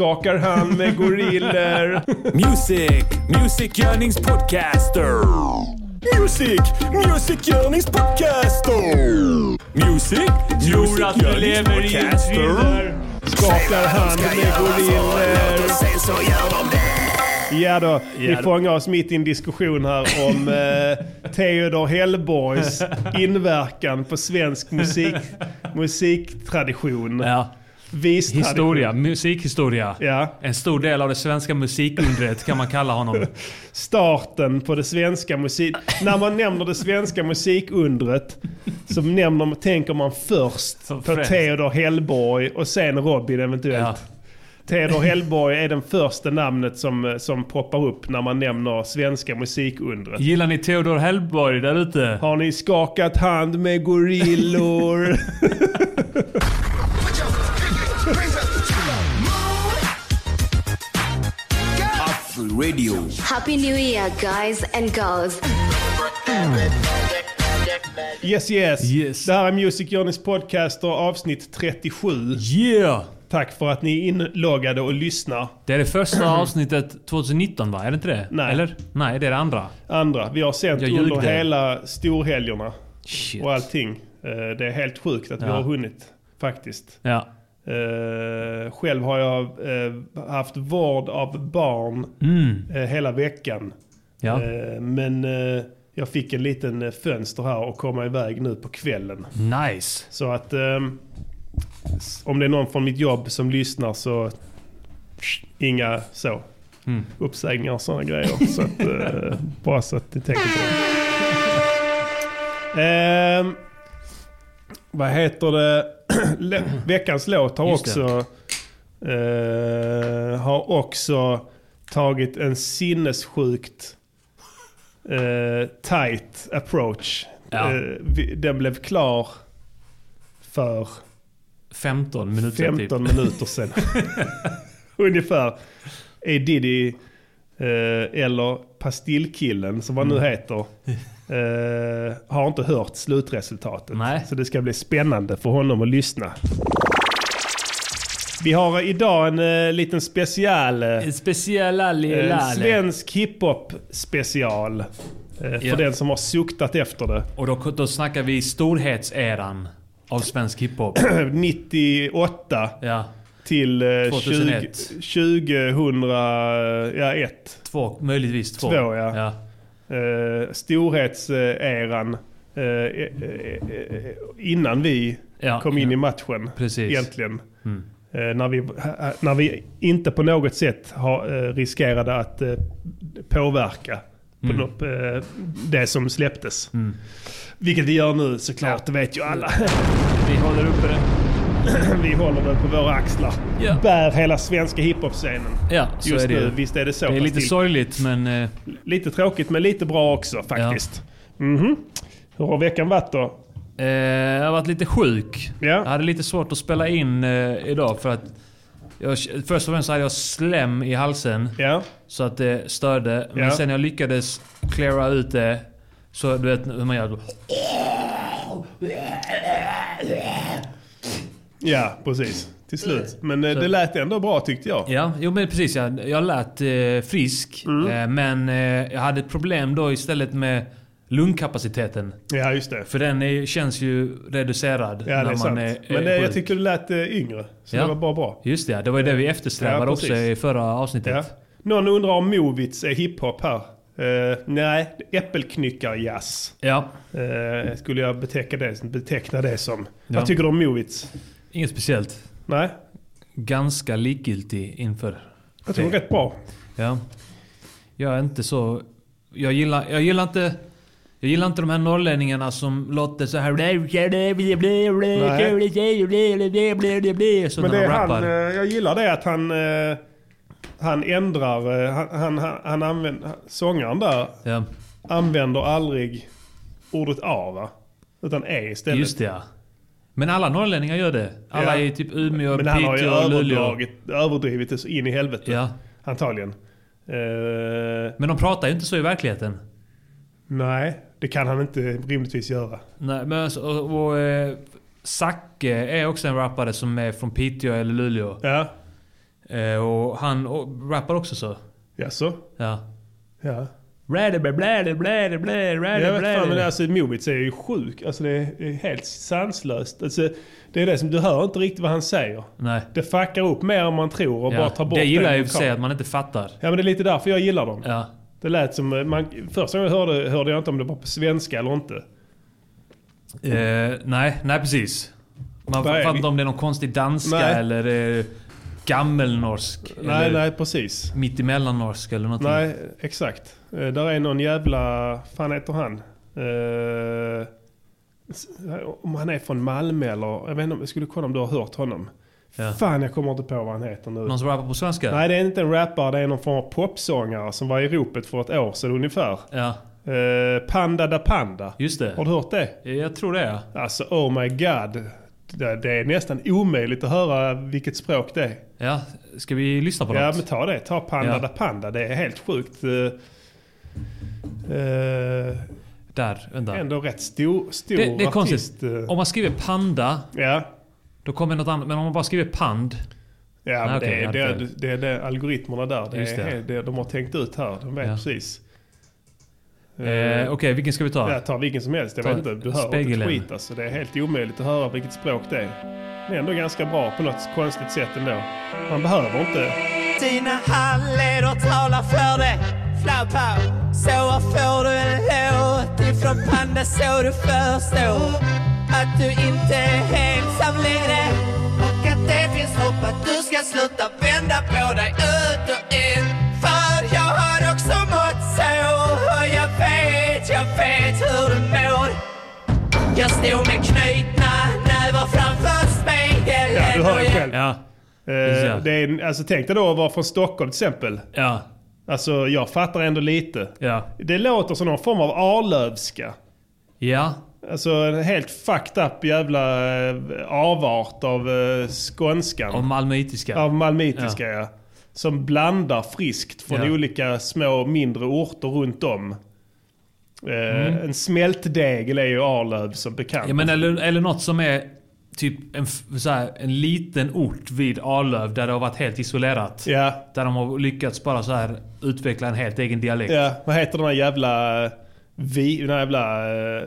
skakar hand med gorillor. Music, musikgörningspodcaster. Music, musikgörningspodcaster. Music, Tror att du lever i en thriller. Skakar hand med gorillor. Sen så gör de det. Ja då, vi fångar oss mitt i en diskussion här om eh, Theodor Hellborgs inverkan på svensk musik, musiktradition. Ja. Vistradition. Historia, musikhistoria. Ja. En stor del av det svenska musikundret kan man kalla honom. Starten på det svenska musik... När man nämner det svenska musikundret så nämner, tänker man först Som på. Theodor Hellborg och sen Robin eventuellt. Ja. Theodor Hellborg är den första namnet som, som poppar upp när man nämner svenska musikundret. Gillar ni Theodor Hellborg där ute? Har ni skakat hand med gorillor? Radio. Happy New Year, guys and girls. yes, yes. Yes. Det här är Music Journeys podcaster avsnitt 37. Yeah! Tack för att ni är inloggade och lyssnar. Det är det första avsnittet 2019 va? Är det inte det? Nej. Eller? Nej, det är det andra. Andra, vi har sänt under hela storhelgerna Shit. och allting. Eh, Det är helt sjukt att vi Ja. har hunnit faktiskt. Ja. Eh, Själv har jag eh, haft vård av barn Mm. eh, hela veckan. Ja. Men jag fick en liten fönster här och komma iväg nu på kvällen. Nice. Så att ehm, om det är någon från mitt jobb som lyssnar så inga så Mm. uppsägningar och sådana grejer. så att, bara så att ni tänker på det. Vad heter det? Veckans låt har Just också, eh, har också tagit en sinnessjukt eh, tight approach. Ja. Eh, den blev klar för 15 minuter 15 typ. minuter sedan. Ungefär. A Diddy eh, eller Pastillkillen som han nu Mm. heter. Eh, har inte hört slutresultatet. Nej. Så det ska bli spännande för honom att lyssna. Vi har idag en eh, liten special. Eh, En en lille svensk hiphop special. Eh, för Ja. den som har suktat efter det. Och då, då snackar vi storhetseran av svensk hiphop. 98 Ja. till eh, 2001. 20, 2001. Två, möjligtvis två. Två, ja. ja. Eh, storhetseran. Eh, eh, eh, innan vi Ja, kom in ja. i matchen. Precis. Egentligen. Mm. Eh, när, vi, när vi inte på något sätt har, riskerade att påverka på Mm. något, eh, det som släpptes. Mm. Vilket vi gör nu såklart, det vet ju alla. Vi håller uppe det. vi håller det på våra axlar. Ja. Bär hela svenska hiphop-scenen. Ja, så Just är det nu, visst är det så. Det är lite till- sorgligt men... eh, Lite tråkigt men lite bra också faktiskt. Mhm. Hur har veckan varit då? Eh, jag har varit lite sjuk. Ja. Jag hade lite svårt att spela in eh, idag för att... Jag, först och främst hade jag slem i halsen. Ja. Så att det störde. Men Ja. sen jag lyckades klara ut det. Så du vet hur man gör. Ja, precis. Till slut. Men eh, Så- det lät ändå bra tyckte jag. Ja, jo men precis. Jag, jag lät eh, frisk. Mm. Eh, men eh, jag hade ett problem då istället med lungkapaciteten. Ja, just det. För den är, känns ju reducerad Ja, det när är sant. man är, Men är det, jag sjuk. tyckte du lät eh, yngre. Så Ja. det var bara bra. Just det, det var ju det vi eftersträvade Ja, också precis. i förra avsnittet. Ja. Någon undrar om Movits är hiphop här. Uh, nej, äppelknyckarjazz. Ja. Uh, skulle jag beteckna det, beteckna det som. Ja. Vad tycker du om Movits? Inget speciellt. Nej, Ganska likgiltig inför. jag tycker det rätt bra. Ja. Jag är inte så... Jag gillar, jag gillar inte... Jag gillar inte de här norrlänningarna som låter så här... Så Men när det de är han, eh, jag gillar det att han, eh, han ändrar, eh, han, han, han, han använder, sångaren där Ja, använder aldrig ordet A va? Utan E istället. just det ja. Men alla norrlänningar gör det. Alla Ja. i typ Umeå, Men han har ju Piteå Luleå. överdragit, överdrivit det in i helvete. Ja. Antagligen. Eh, Men de pratar ju inte så i verkligheten. nej, det kan han inte rimligtvis göra. Nej, men alltså, och, och, eh, Zacke är också en rappare som är från Piteå eller Luleå. Ja, Eh, och han och, rappar också så. Jaså? Ja. Ja. Bläde, bläde, bläde, bläde, bläde, Jag vet fan, men alltså Mobitz är ju sjuk. Alltså det är helt sanslöst. Alltså, det är det som, du hör inte riktigt vad han säger. Nej. Det fuckar upp mer än man tror och ja. bara tar bort Det gillar jag i för sig att man inte fattar. Ja men det är lite därför jag gillar dem. Ja. Det lät som, man, första gången jag hörde, hörde jag inte om det var på svenska eller inte. Eh, nej, nej precis. Man Vad fattar inte om det är någon konstig danska Nej. eller eh, gammelnorsk. Nej, eller nej precis. mittemellannorsk eller någonting. Nej, exakt. Eh, där är någon jävla, fan heter han? S- om han är från Malmö eller, jag vet inte, jag skulle kolla om du har hört honom. Ja. Fan jag kommer inte på vad han heter nu. Någon som rappar på svenska? Nej det är inte en rappare, det är någon form av popsångare som var i ropet för ett år sedan ungefär. Ja, Eh, Panda da Panda. just det. Har du hört det? Jag tror det ja. Alltså oh my god. Det, är nästan omöjligt att höra vilket språk det är. Ja, ska vi lyssna på Ja något? men ta det, ta Panda Ja. da Panda. Det är helt sjukt. eh, Där, vänta. ändå rätt stor, stor Det, det är konstigt. artist. eh, Om man skriver panda, Ja, då kommer något annat. Men om man bara skriver pand. ja okej, det, det, hade det, det är det algoritmerna där. Det Just är det. De har tänkt ut här. De vet Ja. precis. Eh, Okej, vilken ska vi ta? Ja, ta vilken som helst. Jag Ta vet inte. Du hör spegeln. inte skit alltså. Det är helt omöjligt att höra vilket språk det är. Det är ändå ganska bra på något konstigt sätt ändå. Man behöver inte... Dina handleder talar för det Flaupa Så får du en låt ifrån Panda så du förstår Att du inte är ensam längre Och att det finns hopp att du ska sluta vända på dig Jag stod med knutna nävar framför spegeln Ja, du hör ju själv. Ja, Eh, Ja. det är, alltså, tänk dig då att vara från Stockholm till exempel. ja, Alltså jag fattar ändå lite. ja. Det låter som någon form av Arlövska. Ja, Alltså en helt fucked up jävla eh, avart av eh, skånskan. och malmöitiska. Av malmöitiska ja. Som blandar friskt från Ja. olika små mindre orter runt om. Eh, En smältdegel är ju Arlöv som bekant. Mm. Ja, men eller, eller något som är typ en, här, en liten ort vid Arlöv där det har varit helt isolerat. ja, Där de har lyckats bara så här utveckla en helt egen dialekt. ja, vad heter den här jävla... Vi, den här jävla uh,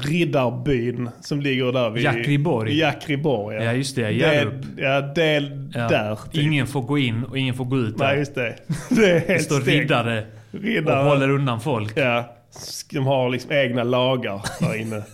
riddarbyn som ligger där vid... Jakriborg. Jakriborg ja. Ja, just det, det, Hjärup. ja, det är Ja. där. typ. Ingen får gå in och ingen får gå ut Nej där. just det. Det är Det helt står stängt. riddare Riddare. och håller undan folk. Ja, de har liksom egna lagar där inne.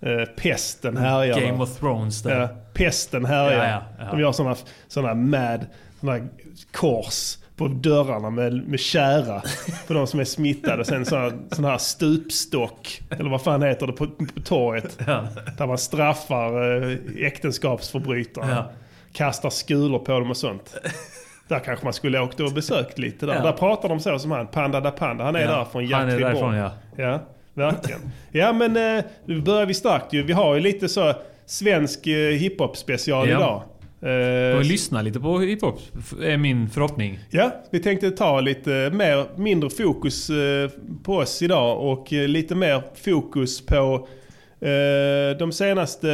Eh, pesten härjar. Game of Thrones där. Ja, pesten härjar. Ja, ja, ja. De gör sådana såna mad såna kors på dörrarna med, med kära för de som är smittade. Sen sån sån här stupstock, eller vad fan heter det, på, på torget. Ja. Där man straffar eh, äktenskapsförbrytare. Ja. Kastar skulor på dem och sånt. Där kanske man skulle åkt och besökt lite där. Ja. Där pratar de så som han, Panda da Panda. Han är Ja, där från han är därifrån, ja. Ja, verkligen. Ja men eh, nu börjar vi starkt ju. Vi har ju lite så svensk eh, hiphop special Ja. idag. Eh, Och lyssna lite på hiphop, är min förhoppning. Ja, vi tänkte ta lite mer, mindre fokus eh, på oss idag och eh, lite mer fokus på eh, de senaste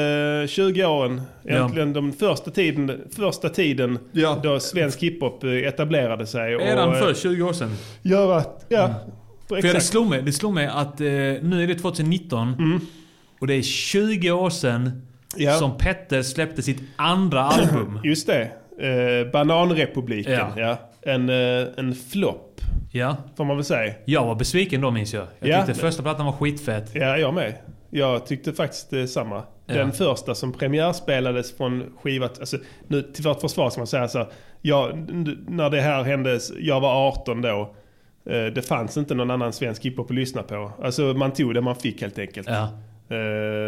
20 åren. Egentligen de första tiden, första tiden Ja. då svensk hiphop eh, etablerade sig. Redan eh, för 20 år sedan. Göra, ja, För det exakt. slog mig, det slog mig att eh, nu är det 2019 och det är 20 år sedan Ja. som Petter släppte sitt andra album. Just det. Eh, Bananrepubliken, ja. Ja. En, eh, en flopp, Ja. får man väl säga. Jag var besviken då minns jag. Jag Ja. tyckte första plattan var skitfett. Ja, jag med. Jag tyckte faktiskt detsamma. Den Ja. första som premiärspelades från skivat, alltså, nu till vårt försvar ska man säga så jag, när det här hände, jag var 18 då. Eh, Det fanns inte någon annan svensk hiphop att lyssna på. Alltså man tog det man fick helt enkelt. Ja.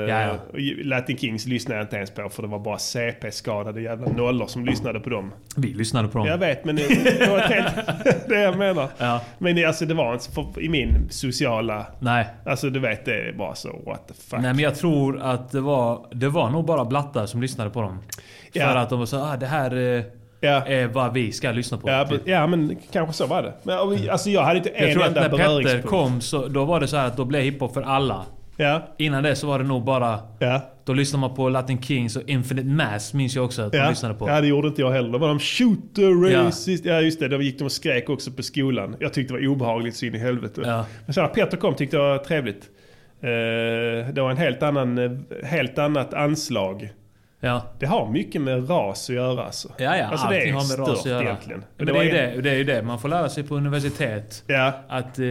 Ja. och Latin Kings lyssnade jag inte ens på för det var bara CP-skadade jävla nollor som lyssnade på dem. Vi lyssnade på dem. Jag vet men det, var helt, det jag menar. Ja. Men det, alltså, det var inte för, i min sociala, Nej. alltså du vet det är bara så what the fuck. Nej men jag tror att det var, det var nog bara blattar som lyssnade på dem. Ja. För att de var så ah, det här eh, Ja. är vad vi ska lyssna på. Ja, typ. men- ja men kanske så var det. Men vi- alltså jag hade inte Jag en tror att enda när Petter beröringspunkt. kom så då var det så här att då blev hiphop för alla. Ja, Innan det så var det nog bara ja. Då lyssnar man på Latin Kings och Infinite Mass minns jag också att man Ja, lyssnade på. ja, det gjorde inte jag heller. Då var de shooter racist. Ja. just det. Då gick de och skrek också på skolan. Jag tyckte det var obehagligt så in i helvete. Ja. Men sen när Peter kom tyckte jag det var trevligt. Eh, det var en helt, annan, eh, helt annat anslag. Ja. Det har mycket med ras att göra alltså. Ja, ja, alltså det är har med ras att göra. egentligen. Men det det, är ju det, det är ju det man får lära sig på universitet. Ja, Att eh,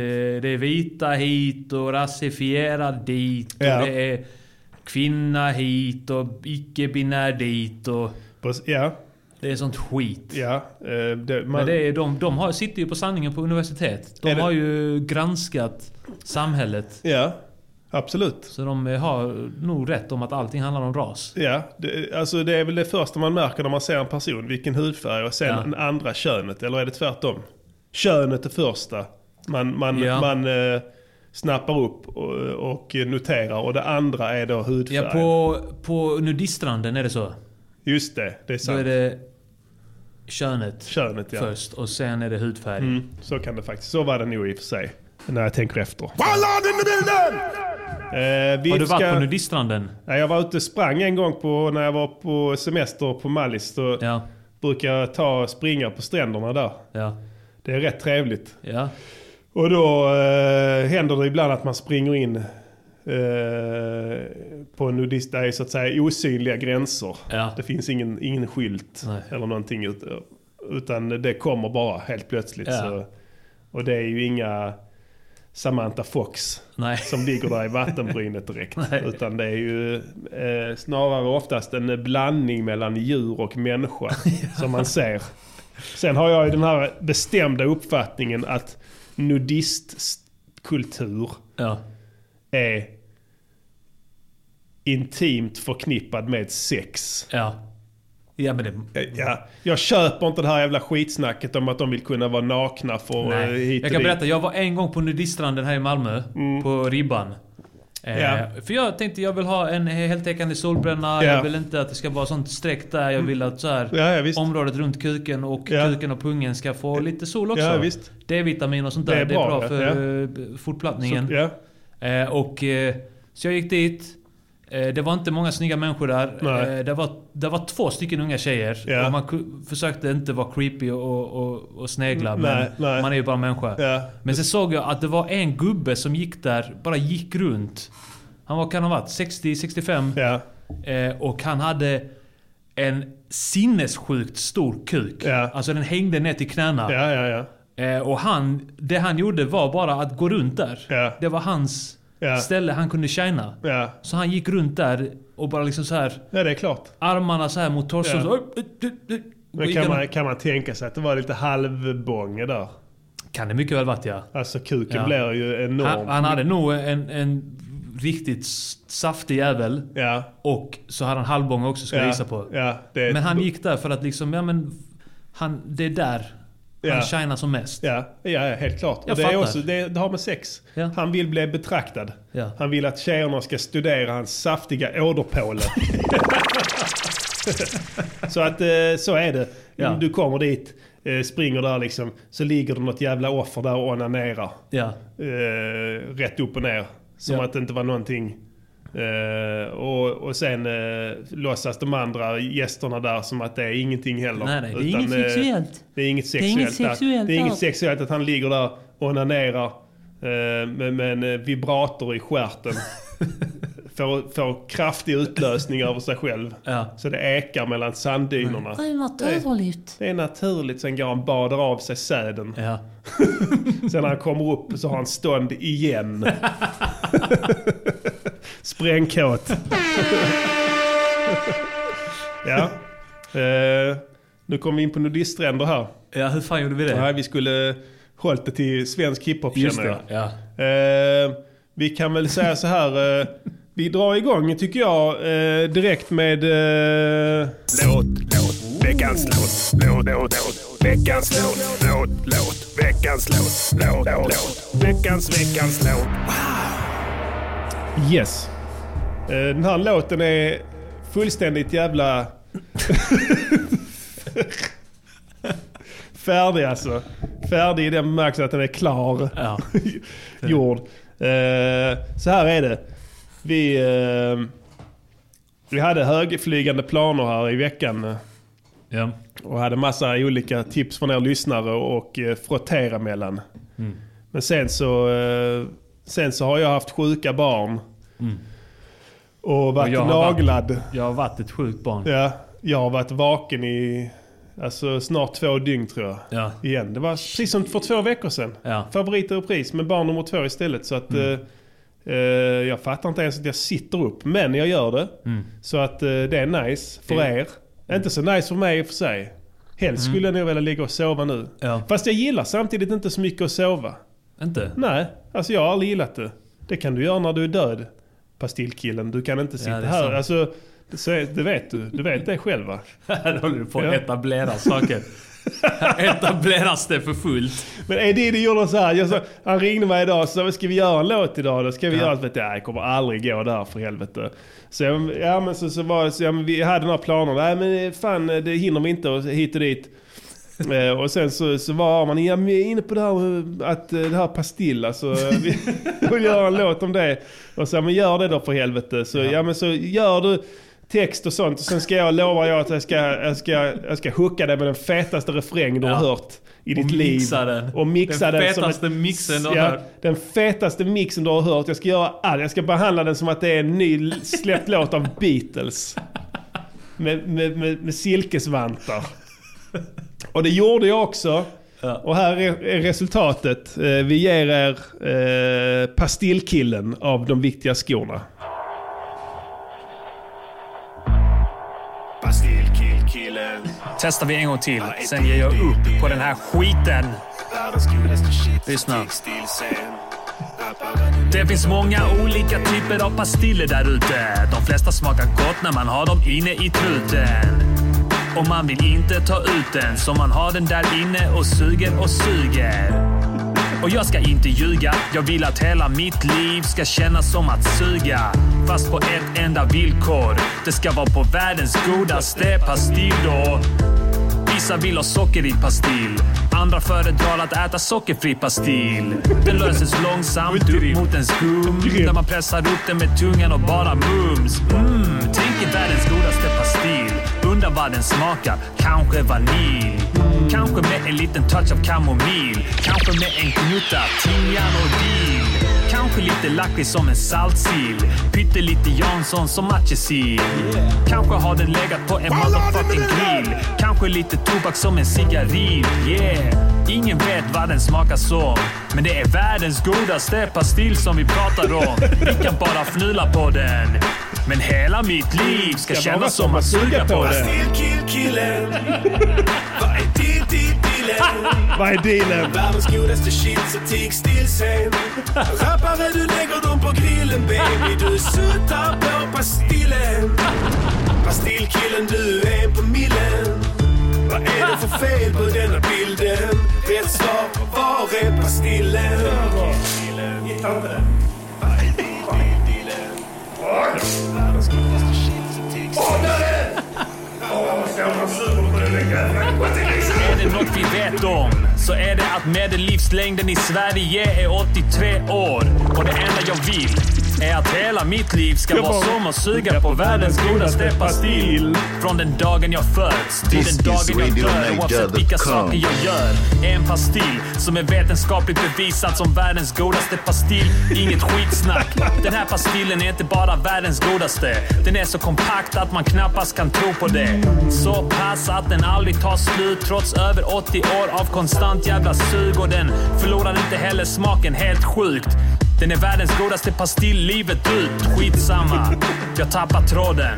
det är vita hit och rasifierad dit. Och Ja. det är kvinna hit och icke-binär dit. Och ja, det är sånt skit. ja. eh, det, man, Men det är, de, de har, sitter ju på sanningen på universitet. De har ju granskat samhället. ja, absolut. Så de har nog rätt om att allting handlar om ras. Ja, det, alltså det är väl det första man märker när man ser en person, vilken hudfärg och sen Ja. andra könet. Eller är det tvärtom? Könet är första. Man, man, Ja. man eh, snappar upp och, och noterar och det andra är då hudfärg. Ja, på, på nudistranden är det så. Just det, det är Då sant. är det könet Könet ja. först och sen är det hudfärg. Mm, så kan det faktiskt. Så var det nog i och för sig. När jag tänker efter. Ballad in the building! Eh, vi Har du ska- varit på nudistranden? Nej, jag var ute och sprang en gång på, när jag var på semester på Mallis. Då Ja. brukar jag ta och springa på stränderna där. Ja. Det är rätt trevligt. Ja. Och då eh, händer det ibland att man springer in eh, på en nudist. Det är så att säga osynliga gränser. Ja. Det finns ingen, ingen skylt Nej. eller någonting. Ut, utan det kommer bara helt plötsligt. Ja. Så, och det är ju inga Samantha Fox Nej. som ligger där i vattenbrynet direkt. Nej. Utan det är ju eh, snarare oftast en blandning mellan djur och människa som man ser. Sen har jag ju den här bestämda uppfattningen att nudistkultur Ja. är intimt förknippad med sex. Ja. Ja men det... Eh, Ja, jag köper inte det här jävla skitsnacket om att de vill kunna vara nakna för eh, Nej. hit och Jag kan dit. berätta, jag var en gång på nudistranden här i Malmö. På Ribban. Eh, Ja. För jag tänkte jag vill ha en heltäckande solbränna. Ja. Jag vill inte att det ska vara sånt streck där. Jag vill att så här, Ja, ja, området runt kuken och Ja. kuken och pungen ska få lite sol också. Ja, visst. D-vitamin och sånt där. Det Det är är bra, bra, ja. för ja. fortplantningen. Så. Eh, och, eh, så jag gick dit. Eh, det var inte många snygga människor där. Nej. Eh, det, var, det var två stycken unga tjejer. Ja. Och man försökte inte vara creepy och, och, och snegla. Nej, men nej. man är ju bara människa. Ja. Men sen såg jag att det var en gubbe som gick där, bara gick runt. Han var, kan ha varit 60-65. Ja. Eh, och han hade en sinnessjukt stor kuk. Alltså den hängde ner till knäna. Och han, det han gjorde var bara att gå runt där. Det var hans Ja. ställe han kunde shina. Ja. Så han gick runt där och bara liksom så här ja, det är klart. armarna så här mot torson. Och Men kan man, kan man tänka sig att det var lite halvbånge där? kan det mycket väl varit ja. Alltså kuken Ja. blir ju enorm. Han, han hade nog en, en riktigt saftig jävel. Ja. Och så hade han halvbång också jag Ja. gissa på. Ja, Men han gick där för att liksom, ja men... Han, det är där. Han shinar som mest. Ja, ja, helt klart. Jag och det, är också, det, det har med sex. Ja. Han vill bli betraktad. Ja. Han vill att tjejerna ska studera hans saftiga åderpåle. så att eh, så är det. Ja. Du kommer dit, eh, springer där liksom. Så ligger det något jävla offer där och onanerar. Ja. Eh, rätt upp och ner. Som att det inte var någonting. Eh, och, och sen eh, låtsas de andra gästerna där som att det är ingenting heller. Nej, nej, det är Utan, inget eh, sexuellt. Det är inget är inget sexuellt. sexuellt det är inget sexuellt att han ligger där och onanerar eh, med, med en eh, vibrator i stjärten. får, får kraftig utlösning över sig själv. Ja. Så det ekar mellan sanddynerna. Det är naturligt. Det är naturligt. Sen går han badar av sig säden. Ja. Sen när han kommer upp så har han stånd igen. Sprängkåt. ja. Eh, nu kommer vi in på nudiststränder här. ja, hur fan gjorde vi det? Nej, vi skulle hållit det till svensk hiphop känner jag. Ja. Eh, vi kan väl säga så här. Eh, vi drar igång tycker jag eh, direkt med... Eh, Låt, låt, veckans låt. Låt, låt, låt, veckans låt. Låt, låt, veckans låt. Låt, låt, låt, veckans, veckans låt. yes. Eh, den här låten är fullständigt jävla... Färdig alltså. Färdig i den bemärkelsen att den är klar. Ja. Gjord. Eh, så här är det. Vi... Eh, Vi hade högflygande planer här i veckan. eh, Ja. Och hade massa olika tips från er lyssnare och eh, frottera mellan. Mm. Men sen så, eh, sen så har jag haft sjuka barn. Och varit Mm. jag har varit- naglad. Jag har varit ett sjukt barn. Ja, jag har varit vaken i alltså, snart två dygn tror jag. Ja. Igen. Det var precis som för två veckor sedan. Ja. Favorit och repris med barn nummer två istället. Så att, Mm. Eh, jag fattar inte ens att jag sitter upp. Men jag gör det. Så att eh, det är nice för Mm. er. Inte så nice för mig i och för sig. Helst skulle jag nog vilja ligga och sova nu. Ja. Fast jag gillar samtidigt inte så mycket att sova. Inte? Nej, alltså jag har aldrig gillat det. Det kan du göra när du är död. Pastillkillen, du kan inte sitta är här. sant. Alltså, det vet du. Du vet det själv va? Här håller du på att Ja. etablera saker. Etableras det för fullt. Men Eddie gjorde så här. Jag sa, han ringde mig idag och sa ska vi göra en låt idag då? Ska vi Ja. göra det? Vet jag, det kommer aldrig gå där för helvete. Så, jag- ja, men så, så var det så, ja, men vi hade några planer. Nej men fan det hinner vi inte och hit och dit. Eh, och sen så, så var man ja, är inne på det här att eh, det här pastill alltså. Vill göra en låt om det. Och så men gör det då för helvete. Så ja, men så gör du text och sånt. Och sen ska jag lova jag att jag ska, jag ska, jag ska hooka dig med den fetaste refräng du Ja. har hört i ditt Och liv. den. Och mixa Den den. fetaste ett- mixen du har ja, hört. Den fetaste mixen du har hört. Jag ska göra allt. Jag ska behandla den som att det är en ny släppt låt av Beatles. Med, med, med, med silkesvantar. Och det gjorde jag också. Ja. Och här är, är resultatet. Eh, vi ger er eh, Pastillkillen av de viktiga skorna. Testar vi en gång till, sen ger jag upp på den här skiten. Lyssna. Det finns många olika typer av pastiller där ute. De flesta smakar gott när man har dem inne i truten. Och man vill inte ta ut den, så man har den där inne och suger och suger. Och jag ska inte ljuga, jag vill att hela mitt liv ska kännas som att suga. Fast på ett enda villkor. Det ska vara på världens godaste pastill då. Vissa vill ha socker i pastill. Andra föredrar att äta sockerfri pastill. Den löses långsamt upp mot en skum. Där man pressar upp den med tungan och bara mums. Mm, tänk er världens godaste pastill. Undrar vad den smakar. Kanske vanilj. Kanske med en liten touch av kamomill. Kanske med en knutta timjan och dill. Kanske lite lakrits som en saltsill. Pyttelite Jansson som matjessill. Kanske har den legat på en motherfucking grill. Kanske lite tobak som en cigarill. Yeah. Ingen vet vad den smakar som. Men det är världens godaste pastill som vi pratar om. Vi kan bara fnula på den. Men hela mitt liv ska Ska kännas som att suga på den. Pastillkillkillen. Vad är ditt, ditt, dillen? Vad är dealen? Världens godaste shit så tig still sen. Rappare du lägger dem på grillen baby. Du suttar på pastillen. Pastillkillen du är en på millen. Vad är det för fel på denna bilden? Rätt svar, var är pastillen? Hittar inte den. Är det något vi vet om så är det att medellivslängden i Sverige är 83 år. Och det enda jag vill är att hela mitt liv ska vara som att suga på världens godaste pastill. Från den dagen jag föds till den dagen jag dör oavsett vilka saker jag gör. En pastill som är vetenskapligt bevisad som världens godaste pastill. Inget skitsnack. Den här pastillen är inte bara världens godaste. Den är så kompakt att man knappast kan tro på det. Så pass att den aldrig tar slut trots över 80 år av konstant jävla sug och den förlorar inte heller smaken helt sjukt. Den är världens godaste pastill livet ut. Skitsamma. Jag tappar tråden.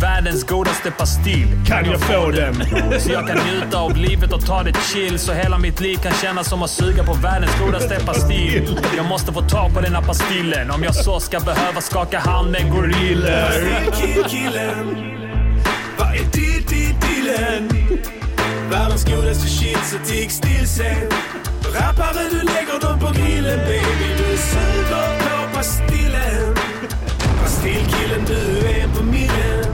Världens godaste pastill. Kan jag få den? Så jag kan njuta av livet och ta det chill så hela mitt liv kan kännas som att suga på världens godaste pastill. Jag måste få tag på den här pastillen om jag så ska behöva skaka hand med gorillor. Pastillkillkillen. Vad är ditt, ditt, dillen? Världens godaste shit så tig still sen. Rappare du lägger dem på grillen suger på pastillen. Pastillkillen du är på millen.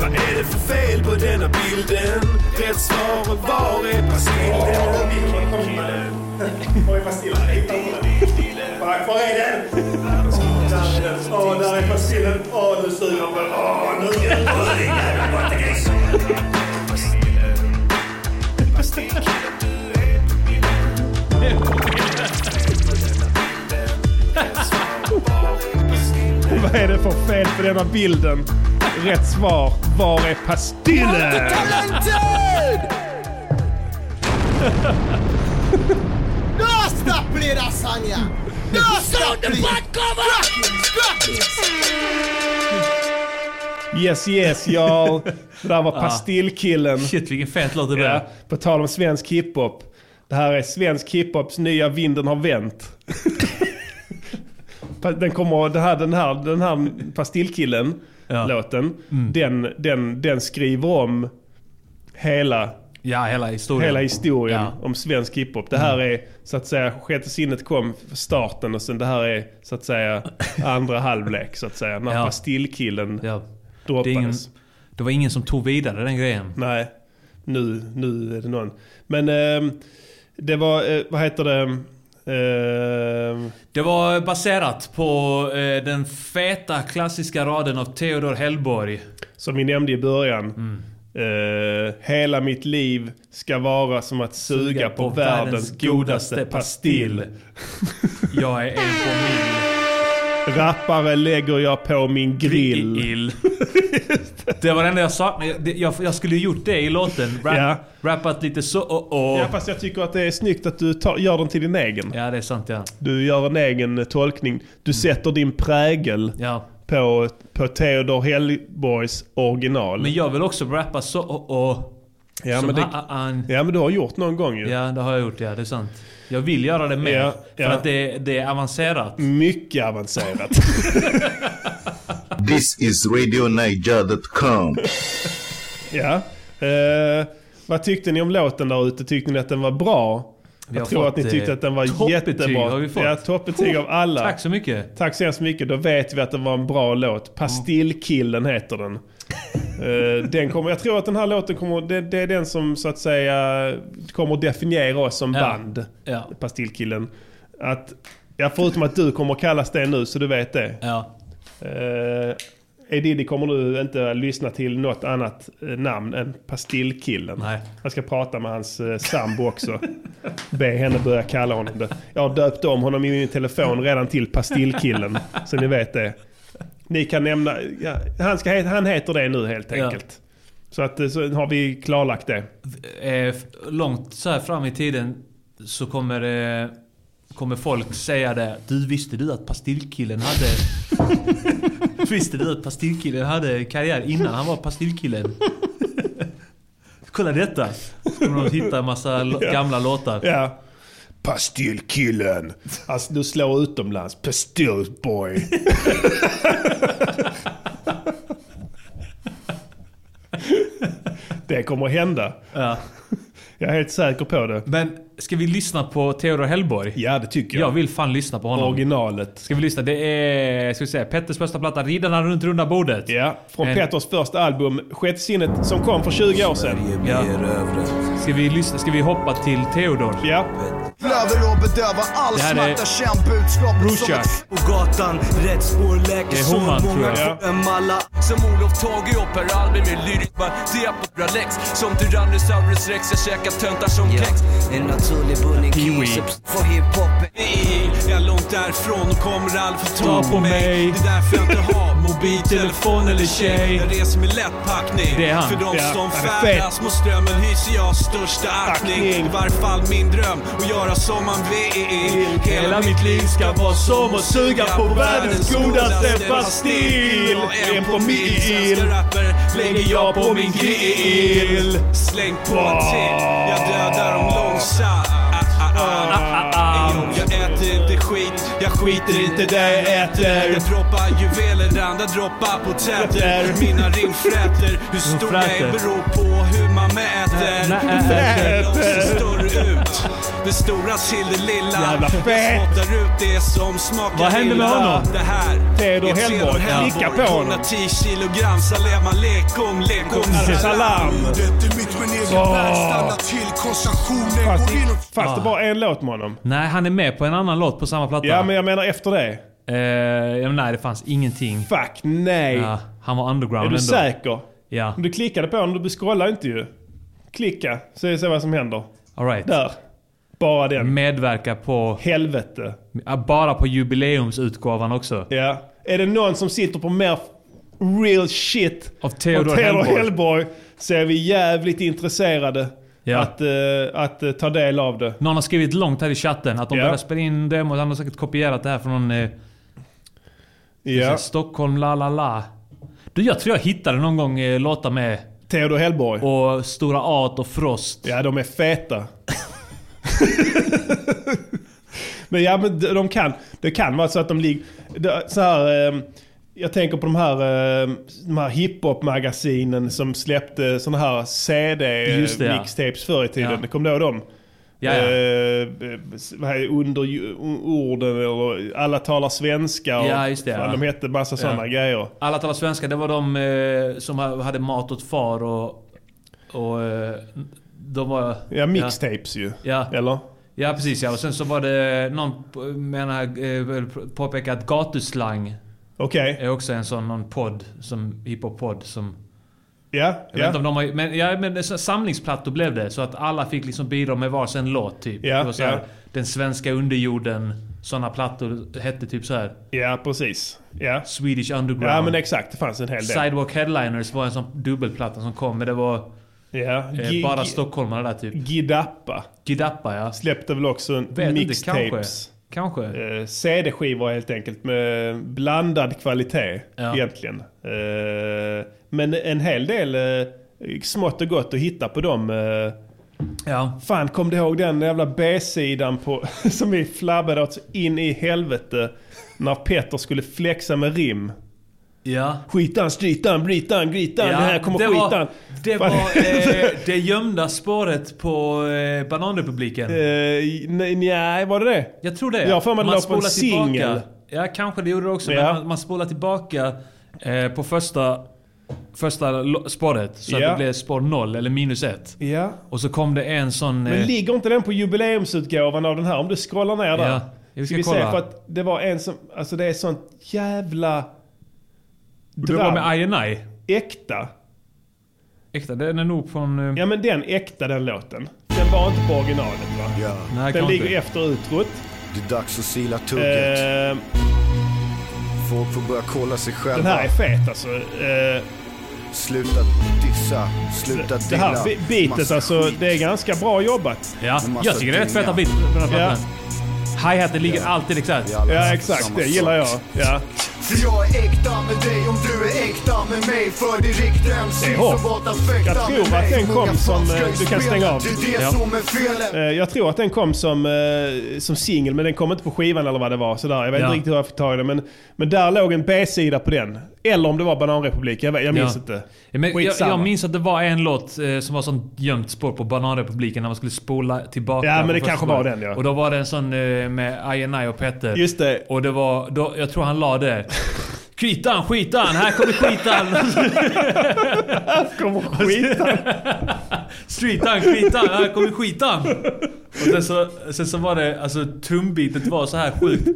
Vad är det för fel på denna bilden? Rätt svar är var är pastillen? Var är pastillen? Var är den? Shit så tig still pastillen. Åh, nu suger jag på. Åh, nu njuter du din Vad är det för fel på denna bilden? Rätt svar. Var är pastillen? No stop play. Yes, yes, y'all. Det där var Pastillkillen. Shit vilken fet låt det blev. Ja, på tal om svensk hiphop. Det här är svensk hiphops nya Vinden har vänt. Den kommer, det här, den här, den här Pastillkillen, Ja. låten, Mm. den, den, den skriver om hela, Ja, hela historien. hela historien Ja. om svensk hiphop. Det här är så att säga, sjätte sinnet kom för starten och sen det här är så att säga andra halvlek så att säga. När Ja. Pastillkillen Ja. droppades. Det, ingen, det var ingen som tog vidare den grejen. Nej, nu, nu är det någon. Men ehm, det var, eh, vad heter det? Ehm, Det var baserat på eh, den feta klassiska raden av Theodor Hellborg. som vi nämnde i början. Mm. Eh, hela mitt liv ska vara som att suga, på, världens godaste pastill. Jag är en på min Rappare lägger jag på min grill. grill. det var det enda jag saknade. Jag, jag, skulle ju gjort det i låten. Rap, Ja. Rappat lite så och och. Ja, fast jag tycker att det är snyggt att du tar, gör den till din egen. Ja, det är sant ja. Du gör en egen eh, tolkning. Du sätter din prägel ja. på, på Theodor Hellborgs original. Men jag vill också rappa så och och. Ja, som men det- ha- han, Ja men du har gjort någon gång ju. Ja, det har jag gjort. Ja, det är sant. Jag vill göra det mer. Ja, för ja. att det, det är avancerat. Mycket avancerat. This is RadioNiger.com. ja. Eh, vad tyckte ni om låten där ute? Tyckte ni att den var bra? Vi jag tror att ni tyckte eh, att den var toppbetyg jättebra. har vi fått. Ja, toppbetyg av alla. Tack så mycket. Tack så hemskt mycket. Då vet vi att det var en bra låt. Pastillkillen heter den. Eh, den kommer, jag tror att den här låten kommer, det, det är den som så att säga kommer att definiera oss som band. Ja. Pastillkillen. Att, ja, förutom att du kommer att kallas det nu så du vet det. Ja. Uh, Edidi kommer nu inte lyssna till något annat eh, namn än Pastillkillen. Nej. Jag ska prata med hans uh, sambo också. Be henne börja kalla honom det. Jag har döpt om honom i min telefon redan till Pastillkillen. så ni vet det. Ni kan nämna, ja, han, ska, han heter det nu helt Ja. enkelt. Så att eh, så har vi klarlagt det. Eh, långt så här fram i tiden så kommer, eh, kommer folk säga det. Du, visste du att Pastillkillen hade... visste du att Pastillkillen hade karriär innan han var Pastillkillen? Kolla detta! Så kommer de hitta en massa Ja. gamla låtar. Ja. Pastillkillen. Alltså du slår utomlands. Pastillboy. det kommer att hända. Ja. Jag är helt säker på det. Men ska vi lyssna på Theodor Hellborg? Ja, det tycker jag. Jag vill fan lyssna på honom. Originalet. Ska vi lyssna? Det är, ska vi säga, Petters första platta, Riddarna runt runda bordet. Ja, från En- Petters första album, Sjätte sinnet, som kom för 20 år sedan. Ja. Ska vi, lyssna, ska vi hoppa till Theodor? Ja. Blöder och bedövar all Det här är smärta, känn budskapet som ett På gatan, rätt spår, läker är som Olof Tage och Per Albin med lyrik bara det på Lex Som Tyrannosaurus rex, jag käkar töntar som kex En naturlig bunnen Kiwi. för hiphopen Jag är långt därifrån. Och kommer aldrig få Ta på mig. Det är därför jag inte har mobiltelefon eller tjej. Jag reser med lätt packning. Det är han. För de som färdas mot strömmen hyser jag största aktning. I varje fall min dröm, att göra som man vill. Hela mitt liv ska vara som att suga på världens godaste pastill. En på min Svenska rapper lägger jag på min grill. Släng på en till, jag dödar dem långsamt Ah, ah, ah. Jag äter inte skit, jag skiter inte där jag äter. Jag droppar juveler, andra droppar på täter. Mina rimfräter, hur stor jag är beror på hur ut Det stora till det lilla Jävla Jag fet. spottar ut det som smakar Vad hände med honom? Det här Theodor är Hellborg. Klicka på honom. 110 kilogram salema lekom, lekom Salam. Fast, det bara är en låt med honom. Nej, han är med på en annan låt på samma platta. Ja, men jag menar efter det. Eh, ja, men nej, det fanns ingenting. Fuck, nej. Ja, han var underground är du ändå. säker? Ja. Du klickade på den, du scrollar inte ju. Klicka, så är se vad som händer. All right. Där. Bara den. Medverka på... Helvete. Bara på jubileumsutgåvan också. Ja. Är det någon som sitter på mer real shit Av Theodor Hellborg. Hellborg så är vi jävligt intresserade Ja. att, eh, att eh, ta del av det. Någon har skrivit långt här i chatten att de Ja. började spela in demot. Han har säkert kopierat det här från någon... Eh, Ja. Stockholm la la la. Du, jag tror jag hittade någon gång låtar med... Theodor Hellborg. Och Stora A och Frost. Ja, de är feta. men ja, men de kan. Det kan vara så att de ligger... Så här, eh, jag tänker på de här, eh, de här hiphop-magasinen som släppte såna här ja. CD-mixtapes förr i tiden. Ja. Kommer du ihåg dem? Eh, under orden eller alla talar svenska och Ja, just det, fan, ja. de hette massa sådana grejer. Alla talar svenska, det var de eh, som ha- hade mat åt far och... Och... Eh, de var... Ja, mixtapes ju. Ja. Eller? Ja, precis ja. Och sen så var det någon menar, eh, påpekade att gatuslang Okej. är också en sån någon podd, som hiphop-podd som... Ja, Jag vet ja. inte om de har, men, ja, men samlingsplattor blev det. Så att alla fick liksom bidra med varsin låt typ. Ja, det var så här. Den svenska underjorden. Såna plattor hette typ så här. ja, precis. Ja. Swedish Underground. ja, men exakt. Det fanns en hel del. Sidewalk Headliners var en sån dubbelplatta som kom. Men det var Ja. eh, bara stockholmare där typ. Gidappa Gidappa ja. släppte väl också en mixtapes. Kanske. Eh, CD-skivor helt enkelt med blandad kvalitet Ja. egentligen. Eh, men en hel del eh, smått och gott att hitta på dem. Eh, Ja. fan, kom du ihåg den jävla B-sidan på, som vi flabbade åt in i helvete när Petter skulle flexa med rim? Ja. Skitan, stritan, britan, gritan, Ja, det här kommer det skitan. var, det Fan. var eh, det gömda spåret på eh, Bananrepubliken. Eh, nej, nej, var det det? Jag tror det. Jag för mig det Man låg på en singel. Ja, kanske det gjorde det också. Ja. Men man, man spolar tillbaka eh, på första, första spåret. Så Ja. att det blev spår 0 eller minus 1. Ja. Och så kom det en sån... Men Eh, ligger inte den på jubileumsutgåvan av den här? Om du scrollar ner där. Ja, vi ska vi kolla. se för att det var en som, alltså det är sånt jävla det var med INI. Äkta. Äkta, den är nog från... Eh, Ja men den äkta den låten. Den var inte på originalet va? Ja, nej, Den ligger inte. efter utrot. det är dags att sila tugget. Eh, Folk får börja kolla sig själva. den här är fet alltså. Eh, Sluta dissa, sluta det här dilla. beatet alltså, skit. det är ganska bra jobbat. Ja, jag tycker det är rätt feta bit på den här Ja. Hi-haten ligger alltid exakt. Ja exakt, det gillar jag. Ja. För jag är äkta med dig om du är äkta med mig För det riktiga MC Det är som var perfekta Jag tror med att den kom Många som, eh, i du kan stänga av. Är Ja. är Eh, Jag tror att den kom som, eh, som singel, men den kom inte på skivan eller vad det var. Sådär. Jag vet Ja. inte riktigt hur jag fick tag i den. Men, men där låg en B-sida på den. Eller om det var Bananrepublik, jag, jag minns Ja. inte. Ja, men jag, jag minns att det var en låt eh, som var sånt gömt spår på Bananrepubliken när man skulle spola tillbaka. Ja, men det kanske var den, ja. Och då var det en sån eh, med INI och Petter. Just det. Och det var, då, jag tror han la det. Skitan, skitan, här kommer skitan! Kommer skitan. Skitan, skitan, här kommer skitan! Och sen så, sen så var det, alltså trumbitet var så här sjukt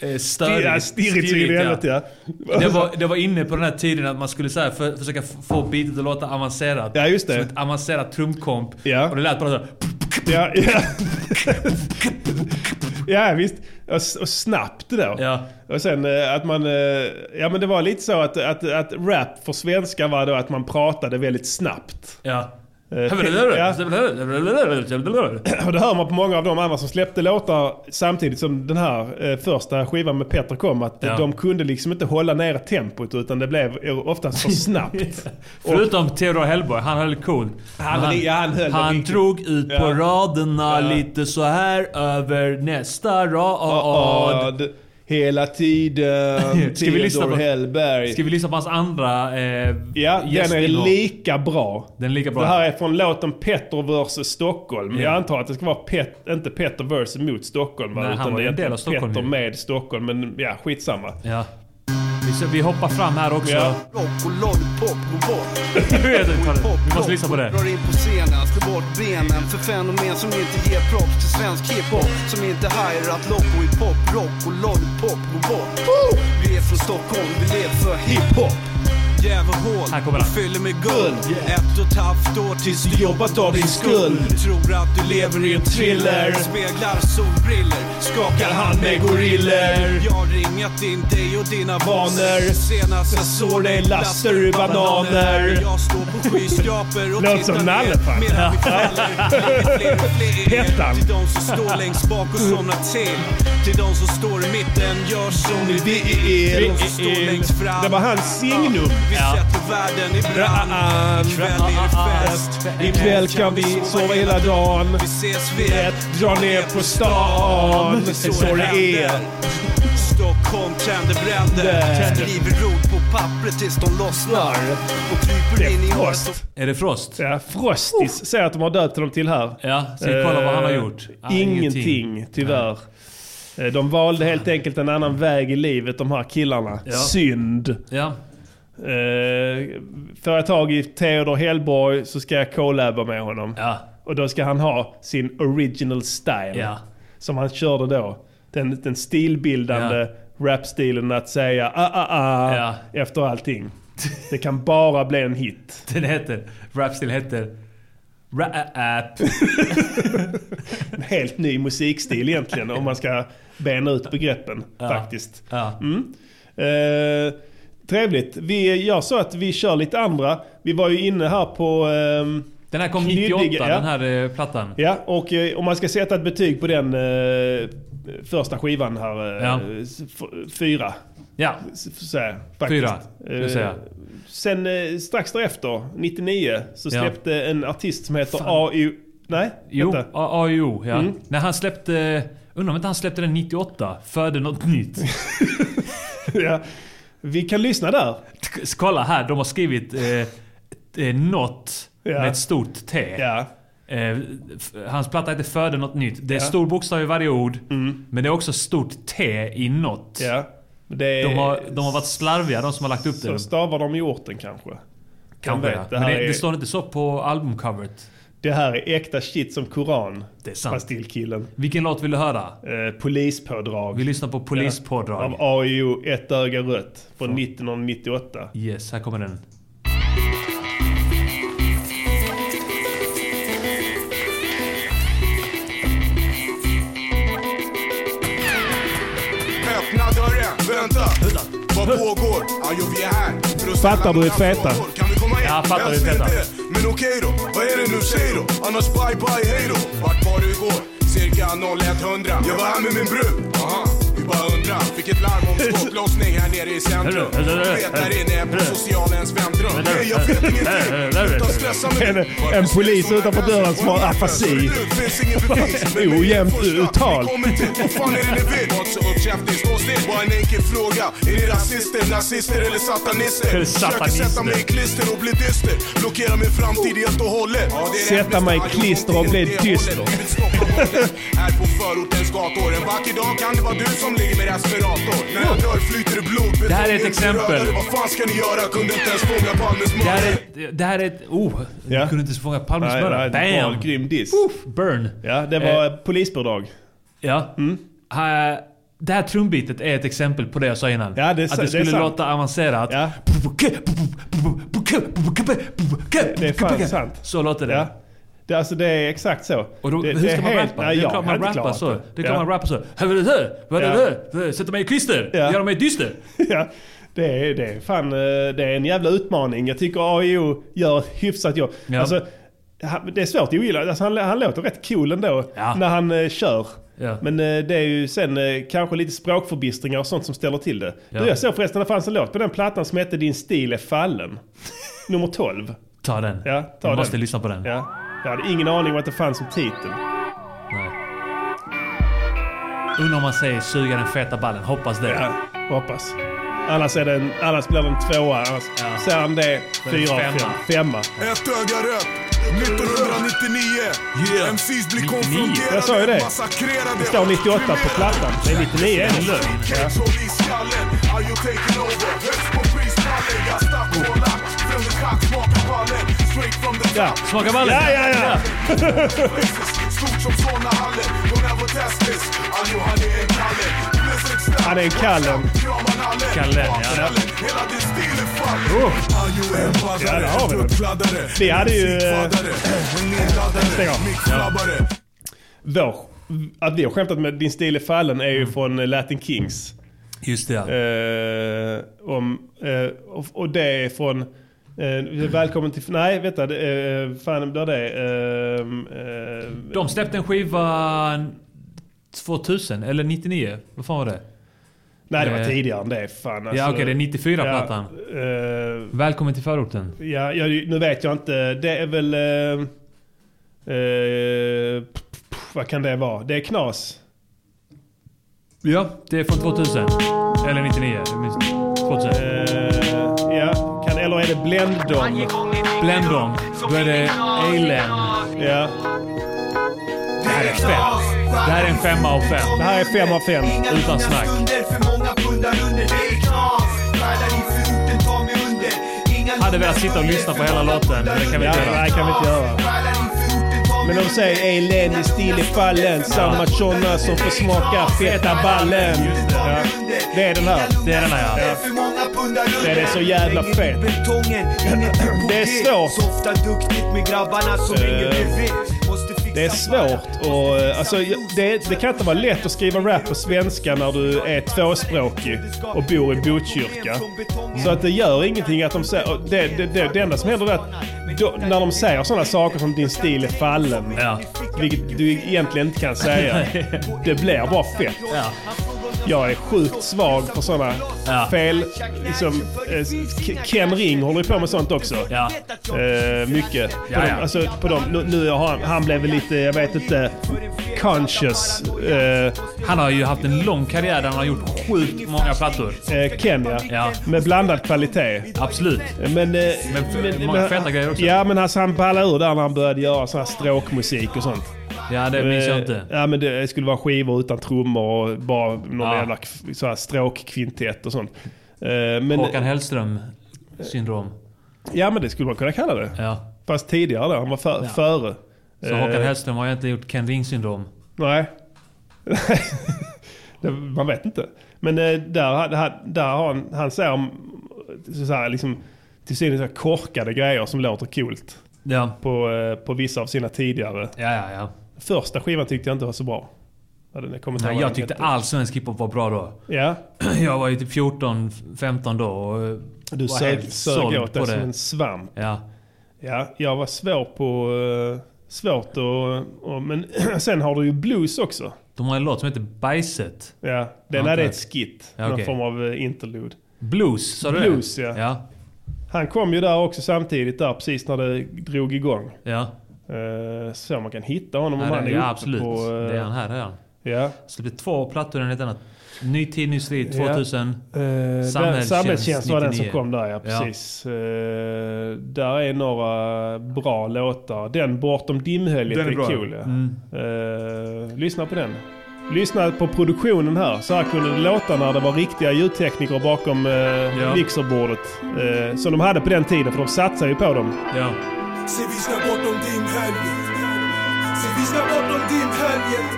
eh, störigt. Ja, stirrigt Stirrigt, helvete ja. Det var, det var inne på den här tiden att man skulle så för, försöka få beatet att låta avancerat. Ja, just det. Som ett avancerat trumkomp. Ja. Och det lät bara så här, Ja, ja. ja visst. Och, och snabbt då. Ja. Och sen eh, att man... eh, Ja men det var lite så att, att, att rap för svenskar var då att man pratade väldigt snabbt. Ja. Eh. Och det hör man på många av de andra som släppte låtar samtidigt som den här eh, första skivan med Petter kom. Att Ja. de kunde liksom inte hålla nere tempot utan det blev oftast för snabbt. Förutom Theodor Hellborg, han höll cool. Han- ja, han höll han drog ut på Ja. raderna Ja. lite så här över nästa rad. Hela tiden. Ska vi lyssna på- Hellberg. Ska vi lyssna på hans andra eh, Ja, den är lika bra. Den är lika bra. Det här är från låten Petter vs Stockholm. Ja. Jag antar att det ska vara Pet, inte Petter vs mot Stockholm. Nej, han utan var det är en del av Stockholm Petter med Stockholm. Men ja, skitsamma. Ja. Vi Vi, hoppar fram här också. Ja. Och lollipop går bort. Vi det- måste lyssna på det. Drar in på scenen, slår bort benen för fenomen som inte ger props till svensk hiphop. Som inte hajar att loco i pop, rock och lollipop bort. Vi är från Stockholm, vi lever för hiphop. Här kommer och han. fyller med guld. Ett och ett halvt år tills du jobbat av din skuld. Tror att du lever i en thriller. Speglar solbriller, skakar hand med goriller. Jag har ringat in dig och dina vanor. Senast jag såg dig lastar du bananer. Jag står på skyskrapor och Låter tittar ner medan vi faller. Fler. Till de som står längst bak och somnar till. Till de som står i mitten, gör som ni vill. De som står längst fram. Det var hans signum. Vi sätter världen i brand. Ikväll är det fest. Ikväll kan vi sova hela dagen. Vi ses vid ett. Dra ner på stan. Det är så det är. Stockholm tänder bränder. Skriver ord på pappret tills de lossnar. Och kryper in i håret. Frost. Är det Frost? Ja, Frostis säger att de har döpt honom till här. Ja, ska vi kolla vad han har Eh, gjort? Ah, ingenting, tyvärr. Eh, De valde helt enkelt en annan väg i livet de här killarna. Ja. Synd. Ja. Eh, får jag tag i Theodor Hellborg så ska jag collaba med honom. Ja. Och då ska han ha sin original style. Ja. Som han körde då. Den, den stilbildande rapstilen att säga ah, ah, ah Ja. efter allting. Det kan bara bli en hit. Den heter... Rapstil heter... Rap. En helt ny musikstil egentligen om man ska bena ut begreppen faktiskt. Ja. Mm. Eh, trevligt. Vi, jag sa att vi kör lite andra. Vi var ju inne här på... ehm, Den här kom Knyddiga, 98, ja. den här eh, plattan. Ja, och eh, om man ska sätta ett betyg på den eh, första skivan här. Eh, Ja. fyra. Ja. Så här, faktiskt. Fyra, jag säga. sen eh, strax därefter, 99, så Ja. släppte en artist som heter AU... Nej, Jo. AIO, ja. Mm. När han släppte... Undrar om inte han släppte den 98? Födde något nytt. ja. Vi kan lyssna där. Kolla här, de har skrivit eh, eh, något Ja. med ett stort T. Ja. Eh, hans platta heter Föder något nytt. Det är Ja. stor bokstav i varje ord. Men det är också stort T i något. Ja. Är, De, har, de har varit slarviga de som har lagt upp Så det. stavar de i orten kanske. Kanske, vet, ja. det Men det, är- det står inte så på albumcoveret. Det här är äkta shit som Koran. Det är sant. Pastillkillen. Vilken låt vill du höra? Eh, polispådrag. Vi lyssnar på Polispådrag. Av AIO Ett öga rött från 1998. Yes, här kommer den. Öppna dörren, vänta. Vad pågår? Ja, jo, vi är här. Fattar du, några feta? Vi? Ja, fattar feta. inte. Men okej då, vad är det nu, säg då? Annars bye bye, hej då. Vart var du igår? Cirka 0100. Jag var här med min brud. Aha. Bara undrar, fick ett larm om skottlossning här nere i centrum. Vet där hörru. inne är på socialens väntrum. Nej, jag vet ingenting. Sluta stressa mig. En- en polis utanför här dörren som har afasi. Ojämnt uttal. Vad fan är det ni vill? Var inte så uppkäftig, stå still. Bara en enkel fråga. Är ni rasister, nazister eller satanister? Försöker sätta mig i klister och bli dyster. Blockera min framtid helt och hållet. Sätta mig i klister och bli dyster. Här på förortens gator. En vacker dag kan det vara du som ligger med respirator. När jag dör flyter det blod. Det här är ett exempel. Vad fan ska ni göra? Kunde inte ens fånga Palmes Det här mördare. är, ett- det här är ett... Oh! Ja. Kunde inte fånga Palmes mördare. det Bam! en grym diss. Burn. Ja, det var polispådrag. Ja. Här- det här trumbitet är ett exempel på det jag sa innan. Mm. Ja, det är att det det skulle sant. låta avancerat. Ja. Det är fan sant. Så låter det. Ja. Det, alltså det är exakt så. Och då, det, hur ska man helt- rappa? Nej, det är klart man rappar så. det. Det är klart Ja. man rappar så. Ja. det? Sätta mig i klister? Ja. Göra mig dyster? Ja, det är, det är fan eh, det är en jävla utmaning. Jag tycker AIO gör ett hyfsat jobb. Ja. Alltså, det är svårt att ogilla. Alltså, han, han låter rätt cool ändå Ja. när han eh, kör. Ja. Men eh, det är ju sen eh, kanske lite språkförbistringar och sånt som ställer till det. Ja. Du, jag såg förresten det fanns en låt på den plattan som hette Din stil är fallen. Nummer 12. Ta den. Ja, ta Jag den. måste lyssna på den. Ja. Jag hade ingen aning om att det fanns som titel. Nej. Undrar om man säger suga den feta ballen. Hoppas det. Ja, hoppas. Annars, är det en, annars blir det en tvåa. Annars Ja. säger han det fyra av femma. fem. Femma. Ett öga rött, 1999 MCs blir 99? konfronterade Jag sa ju det. Massakrerade Det står 98 på plattan. Det är 99 är det lögn. Ja. Ja. Smaka ballen. Ja, ja, ja. Han är en är en kallen. Kallen, ja. Oh. Ja, där har vi den. Vi hade ju, eh, Stäng av. Mickflabbare Vår, att vi har skämtat med Din stil är fallen är ju från eh, Latin Kings. Just det. ja. Eh, om, eh, och, och det är från... Eh, välkommen till... Nej, vänta. Är- fan, är det. Eh, eh, De släppte en skiva 2000, eller 99. Vad fan var det? nej, det var eh, tidigare än det. Fan, alltså, Ja okej, det är 94 plattan. eh, Välkommen till förorten. ja, ja, nu vet jag inte. Det är väl... Eh, eh, p- p- vad kan det vara? Det är knas. Ja, det är från 2000. Eller 99. jag minns inte. 2000. Det Blenddom? Blendon. Då är det Eilen. Ja. Det här är fem. Det här är en femma av fem. Det här är fem av fem. Utan snack. Hade velat sitta och lyssna på hela låten, men det kan vi Ja, inte göra. nej, kan vi inte göra. Men de säger Eilen i stil i fallen. Samma tjonna som får smaka feta ballen. Ja. Det är den här. Det är den här ja. Det är så jävla fet. Det är svårt. Fixa Det är svårt och eh, alltså, det, det kan inte vara lätt att skriva rap på svenska när du är tvåspråkig och bor i Botkyrka. Så att det gör ingenting att de säger... Det, det, det, det enda som händer är att då, när de säger sådana saker som din stil är fallen, Ja. vilket du egentligen inte kan säga, det blir bara fett. Ja. Jag är sjukt svag för sådana Ja. fel. Liksom, eh, Ken Ring håller ju på med sånt också. Ja. Eh, mycket. På Ja, dem. Alltså, på dem, nu, nu har han, han blev väl lite, jag vet inte, conscious. Eh, Han har ju haft en lång karriär där han har gjort sjukt många plattor. eh, Ken ja. Med blandad kvalitet. Absolut. Men, eh, Men många feta grejer också. Ja men alltså, han ballade ur där när han började göra sån här stråkmusik och sånt. Ja, det minns jag Eh, inte. Ja men det skulle vara skivor utan trummor och bara någon Ja. jävla så här stråkkvintett och sånt. Eh, Men, Håkan Hellström syndrom. Ja men det skulle man kunna kalla det. Ja. Fast tidigare då, han var för, Ja. före. Så Eh, Håkan Hellström har egentligen gjort Ken Ring syndrom. Nej. man vet inte. Men eh, där, där, där har han, han säger om så här, liksom, till synes korkade grejer som låter coolt. Ja. På, eh, på vissa av sina tidigare. Ja, ja, ja. Första skivan tyckte jag inte var så bra. Nej, jag tyckte all svensk hiphop var bra då. Ja, Jag var ju typ 14, 15 då och du var sög, helt sög såld åt dig som en svamp. Ja. Ja, jag var svår på... eh, svårt och, och... Men sen har du ju blues också. De har en låt som heter Bajset. Ja, den hade okej. ett skit. Ja, Någon okej. form av eh, interlude. Blues, sa du Blues, det? ja. Ja. Han kom ju där också samtidigt där precis när det drog igång. Ja, Eh, så man kan hitta honom om ja, han är ja absolut. på... eh, det är han här redan. Ja. Släppte två plattor enligt denna. Ny tid, ny strid 2000. Eh, Samhällstjänst Samhällstjänst, samhällstjänst var den som 99. kom där, ja Ja. precis. Eh, där är några bra låtar. Den Bortom dimhöljet Den är är, bra. cool. Ja. Mm. Eh, lyssna på den. Lyssna på produktionen här. Så här kunde det låta när det var riktiga ljudtekniker bakom uh, mixerbordet. Eh, som de hade på den tiden, för de satsade ju på dem. Ja. Se vi ska bortom dimhöljet Se vi ska bortom dimhöljet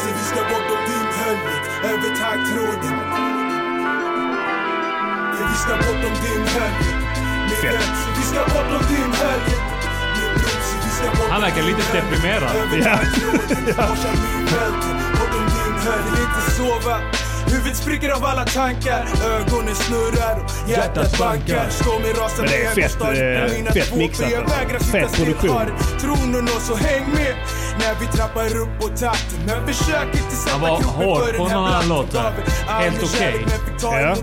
Se vi ska bortom dimhöljet Över taggtråden Se vi ska bortom dimhöljet Min vän, vi ska bortom dimhöljet Min bror, se vi ska bortom Han verkar lite deprimerad. Ja. Bortom dimhöljet Vill inte sova Huvudet spricker av alla tankar Ögonen snurrar och hjärtat bankar Står med rasande Men det är fett, eh, fett mixat alltså. Fett produktion. Tronen och så häng med när vi trappar upp på takten Men försök inte sätta kroppen för den här blasten. Helt okej. ta Ja.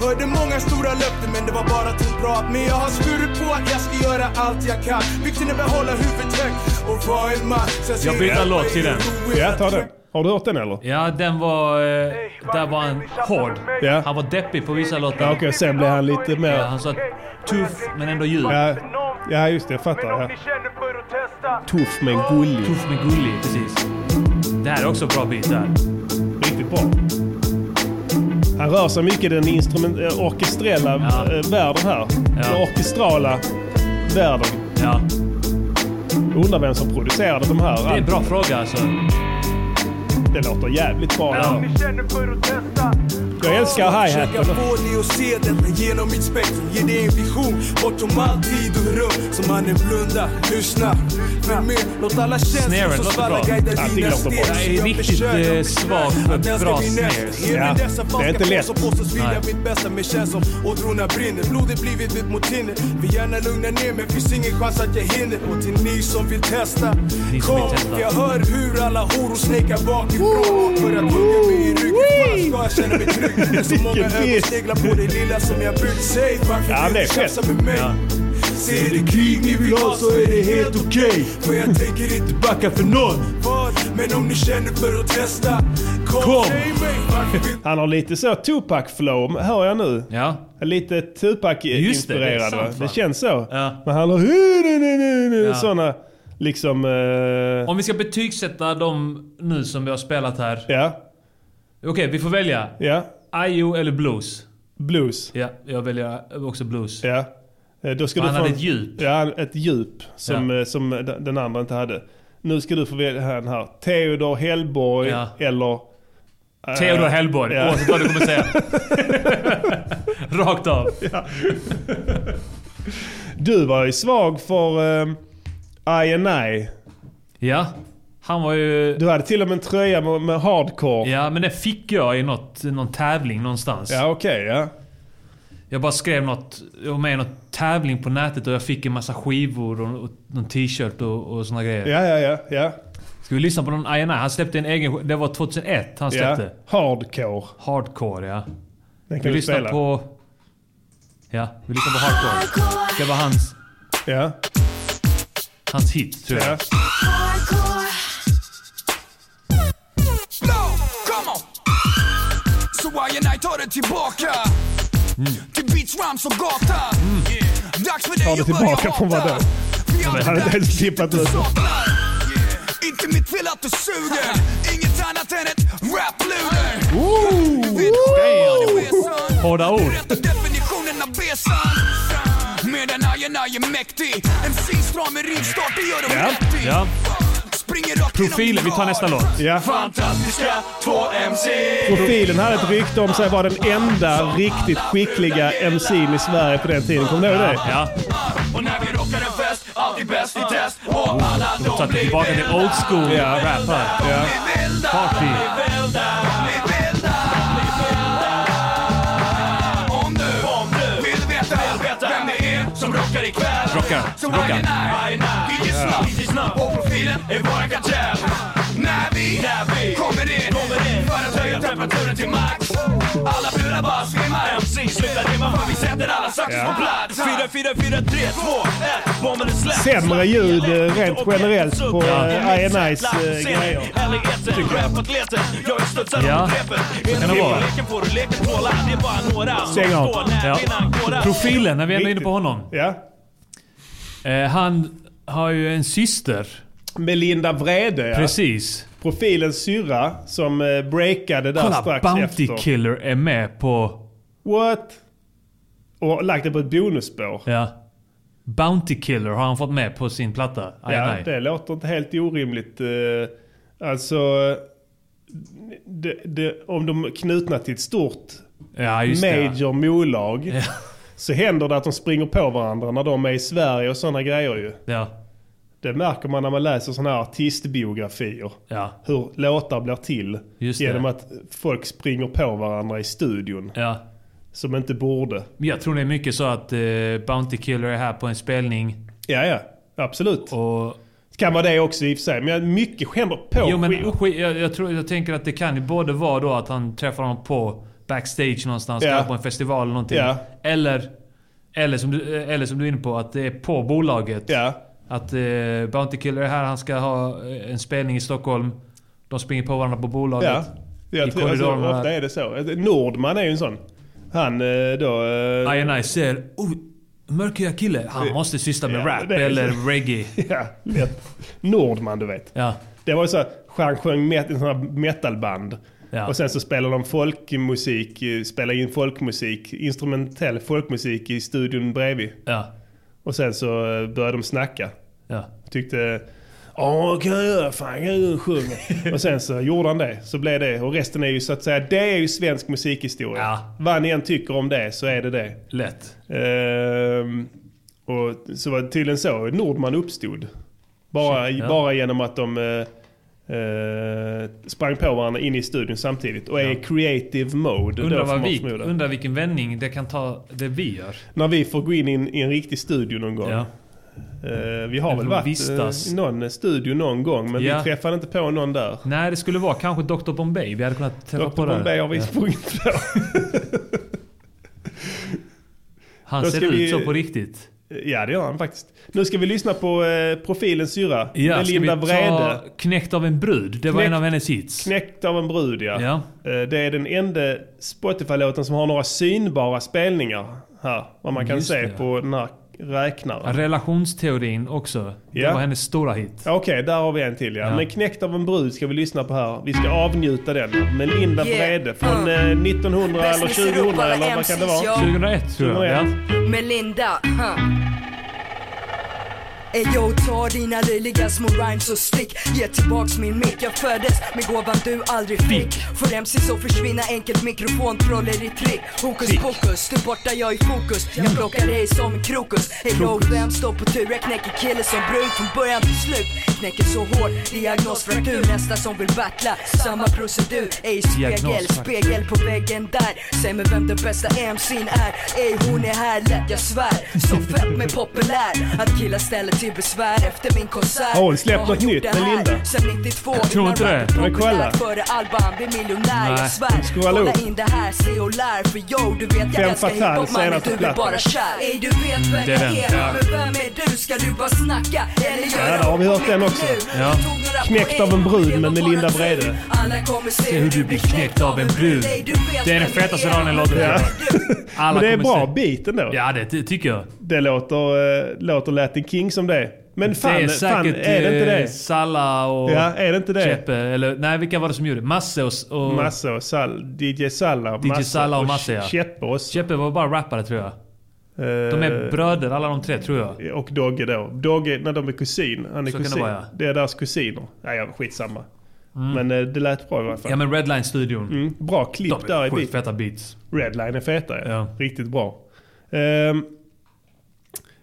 Hörde många stora löften men det var bara tomt prat Men jag har skurit på att jag ska göra allt jag kan Vikten är behålla huvudet högt och vara en man Jag byter låt till den. Ja, ta den. Har du hört den eller? Ja, den var... Eh, där var han hård. Ja. Han var deppig på vissa låtar. Ja, okej, sen blev han lite mer... Ja, han sa tuff men ändå djup. Ja, ja just det. Jag fattar. Ja. Tuff men gullig. Tuff men gullig, precis. Det här är också bra bit där. Riktigt bra. Han rör sig mycket i den instrument, eh, orkestrella Ja. eh, världen här. Den orkestrala världen. Ja. Undrar vem som producerade de här. Det är en bra fråga alltså. Det låter jävligt bra. det Ja. Jag älskar hi-haten. Få dig att se detta genom mitt spektrum. Ge dig en vision. Bortom all tid och rum. Så mannen blunda, lyssna, följ med. Låt alla Snaren känslor som låter svallar bra. guida Allting dina låter bra. steg Jag är riktigt, eh, för den bra mig Ja, det är inte lätt. Nej. mitt bästa Men känns som ådrorna brinner. Blodet blivit mitt mot hinder Vill gärna lugna ner men finns ingen chans att jag hinner. Och till ni som vill testa Kom, jag hör hur alla horor snekar bakifrån. För att hugga mig i ryggen. Fan ska jag känna mig trygg? Det så många Vilken ögon sneglar på det lilla som jag varför Ja, vill är du fett. tjafsa med mig? Ja. Säg är det krig ni vill ha så är det helt okej För jag tänker inte backa för någon Vad? Men om ni känner för att testa Kom, Kom. Han har lite så Tupac-flow, hör jag nu. Ja. Lite Just det, det Tupac-inspirerad Det känns så. Ja. Men han har Ja. sådana liksom... eh, Om vi ska betygsätta dem nu som vi har spelat här. ja, Okej, vi får välja. ja. IO eller blues? Blues. Ja, jag väljer också blues. Ja. Eh, Då ska Han du få hade en- ett djup. Ja, ett djup som, eh, som den- andra inte hade. Nu ska du få välja den här. Theodor Hellborg Ja. eller... eh, Theodor Hellborg, ja. oavsett vad du kommer säga. Rakt av. Du var ju svag för um, I and I. Ja, han var ju... Du hade till och med en tröja med, med hardcore. Ja, men det fick jag i något, någon tävling någonstans. Ja, okej. ja. Jag bara skrev något, jag var med i någon tävling på nätet och jag fick en massa skivor och, och någon t-shirt och, och såna grejer. Ja, ja, ja. ja. Ska vi lyssna på någon INI? Han släppte en egen Det var 2001 han ja. släppte. Hardcore. Hardcore, ja. Den Vi kan du lyssnar spela. på... Ja, vi lyssnar på Hardcore. Det var hans, Ja. hans hit, tror jag. ja. Så I tar det tillbaka. Till beats, rams och gata. Dags för dig att tillbaka från vadå? Jag hade inte ens klippat ut. Inte mitt fel att du suger. Inget annat än ett rap-luder? Hårda ord. Medan I är mäktig. MC stram med rivstart, det gör Ja, rätt i Profilen, vi tar nästa låt. Ja. Fantastiska två MC Profilen hade ett rykte om sig att vara den enda riktigt skickliga MC'n i Sverige på den tiden. Kommer du ihåg det? Ja, Och när vi rockar en fest, alltid bäst i test Och alla de blir tillbaka till old school Ja. rap här. Ja. Party. Rockar Rockar, Så rockar. I and I, DJ Snabb, och profilen är våran kartell När vi, när vi kommer in, kommer in. För att höja temperaturen till max. Alla brudar bara svimmar. MC slutar rimma för vi sätter alla saxar på plats. 4, 4, 4, 3, 2, 1, bomben är släppt. Sämre ljud eh, rent generellt på eh, INI's eh, grejer. Ja, så kan det vara. Stäng av. Ja. Profilen, när vi ändå är inne på honom. Ja. Eh, han har ju en syster. Melinda Vrede, ja. Precis. Profilens syrra som eh, breakade där Kolla, strax Bounty efter. Killer är med på... What? Och lagt det på ett bonusspår. Ja. Bounty Killer har han fått med på sin platta. Aj, Ja, nej. det låter inte helt orimligt. Eh, Alltså, det, det, om de är knutna till ett stort Ja, major molag Ja. Så händer det att de springer på varandra när de är i Sverige och sådana grejer ju. Ja. Det märker man när man läser sådana här artistbiografier. Ja. Hur låtar blir till Just det. genom att folk springer på varandra i studion. Ja. Som inte borde. Jag tror det är mycket så att eh, Bounty Killer är här på en spelning. Ja, ja. Absolut. Och... Kan vara det också i och för sig. Men mycket händer på Jo men jag, jag, tror, jag tänker att det kan ju både vara då att han träffar honom på backstage någonstans, ja. på en festival eller någonting. Ja. Eller, eller, som du, eller som du är inne på, att det är på bolaget. Ja. Att eh, Bounty Killer är här, han ska ha eh, en spelning i Stockholm. De springer på varandra på bolaget. Ja, jag I tror, alltså, ofta är det så. Nordman är ju en sån. Han eh, då... eh, INI ser oh, mörkhyad kille. Han måste syssla med Ja, rap eller så. reggae. Ja, lätt. Nordman du vet. Ja. Det var ju så, han sjöng met, en sån här metalband. Ja. Och sen så spelade de folkmusik, eh, spelade in folkmusik, instrumentell folkmusik i studion bredvid. Ja. Och sen så eh, började de snacka. Ja. Tyckte, åh kan jag göra, fan kan jag sjunga. och sen så gjorde han det, så blev det. Och resten är ju så att säga, det är ju svensk musikhistoria. Ja. Vad ni än tycker om det så är det det. Lätt. Ehm, och så var det tydligen så Nordman uppstod. Bara, Shit, ja. bara genom att de eh, sprang på varandra in i studion samtidigt och är i creative mode. Undrar, vad vi, undrar vilken vändning det kan ta det vi gör. När vi får gå in i en, i en riktig studio någon gång. Ja. Eh, vi har väl varit vistas. eh, i någon studio någon gång men Ja. vi träffade inte på någon där. Nej, det skulle vara kanske Dr Bombay. Vi hade kunnat träffa Dr på det. Bombay har vi Ja. sprungit på. Han Då ser ut vi- så på riktigt. Ja det gör han faktiskt. Nu ska vi lyssna på eh, Profilens syra Ja, med Linda ta Knäckt av en brud? Det var Knäckt- en av hennes hits. Knäckt av en brud ja. Ja. Eh, Det är den enda Spotify-låten som har några synbara spelningar här. Vad man kan Just se det. på den här räknaren. Relationsteorin också. Det Ja. var hennes stora hit. Ja, Okej, där har vi en till ja. Ja. Men Knäckt av en brud ska vi lyssna på här. Vi ska avnjuta den. Med Linda Yeah. Vrede från eh, 1900 eller 2000 eller vad kan det vara? 2001 tror jag. Ja. 2001. Melinda, huh. Ey yo, ta dina löjliga små rhymes och stick. Ge tillbaks min mick, jag föddes med gåvan du aldrig fick. För MC så försvinna enkelt. Mikrofontroller i trick. Hokus pokus, du borta jag i fokus. Jag plockar dig som en krokus. Ey yo, vem står på tur? Jag knäcker kille som brud från början till slut. Knäcker så hårt, diagnosfraktur Nästa som vill battla, samma procedur. Ey spegel, spegel på väggen där. Säg mig vem den bästa MC'n är. Ey hon är här lätt, jag svär. Så fett med populär. Att killar ställer till besvär efter min konsert Har hon släppt något nytt det med Linda? Sen 92 Jag tror inte det. Men kolla. Före Alban blir miljonär, Nej, jag svär scrolla Kolla upp. in det här, se och lär För yo, du vet jag älskar hiphop mannen, du är bara kär Ey du vet vem Det är jag är, Ja. men vem är du? Ska du bara snacka? Eller göra där har vi hört den också. Ja. Knäckt av en brud, med bara Linda tur. Vrede. Alla kommer se hur du blir knäckt av en brud. Det är den fetaste raden i låten. Ja. Alla Men det är bra beat ändå. Ja, det, det tycker jag. Det låter, eh, låter Latin King som det. Men fan, det är fan säkert är det inte eh, det? Salla och Ja, är det inte det? Chepe. Eller nej, vilka var det som gjorde det? Masse och... och Masse och Sall, DJ Salla, DJ Salla och Masse, ja. Cheppe och, Chepe var bara rappare tror jag. De är eh, bröder alla de tre tror jag. Och Dogge då. Dogge, när de är kusin. Han är Så kan det kusin. vara, ja. Det är deras kusiner. Nej, ja, skitsamma. Men eh, det lät bra i alla fall. Ja men Redline-studion. Mm, bra klipp De där i beat. feta beats. Redline är feta ja. Ja. Riktigt bra. Ehm,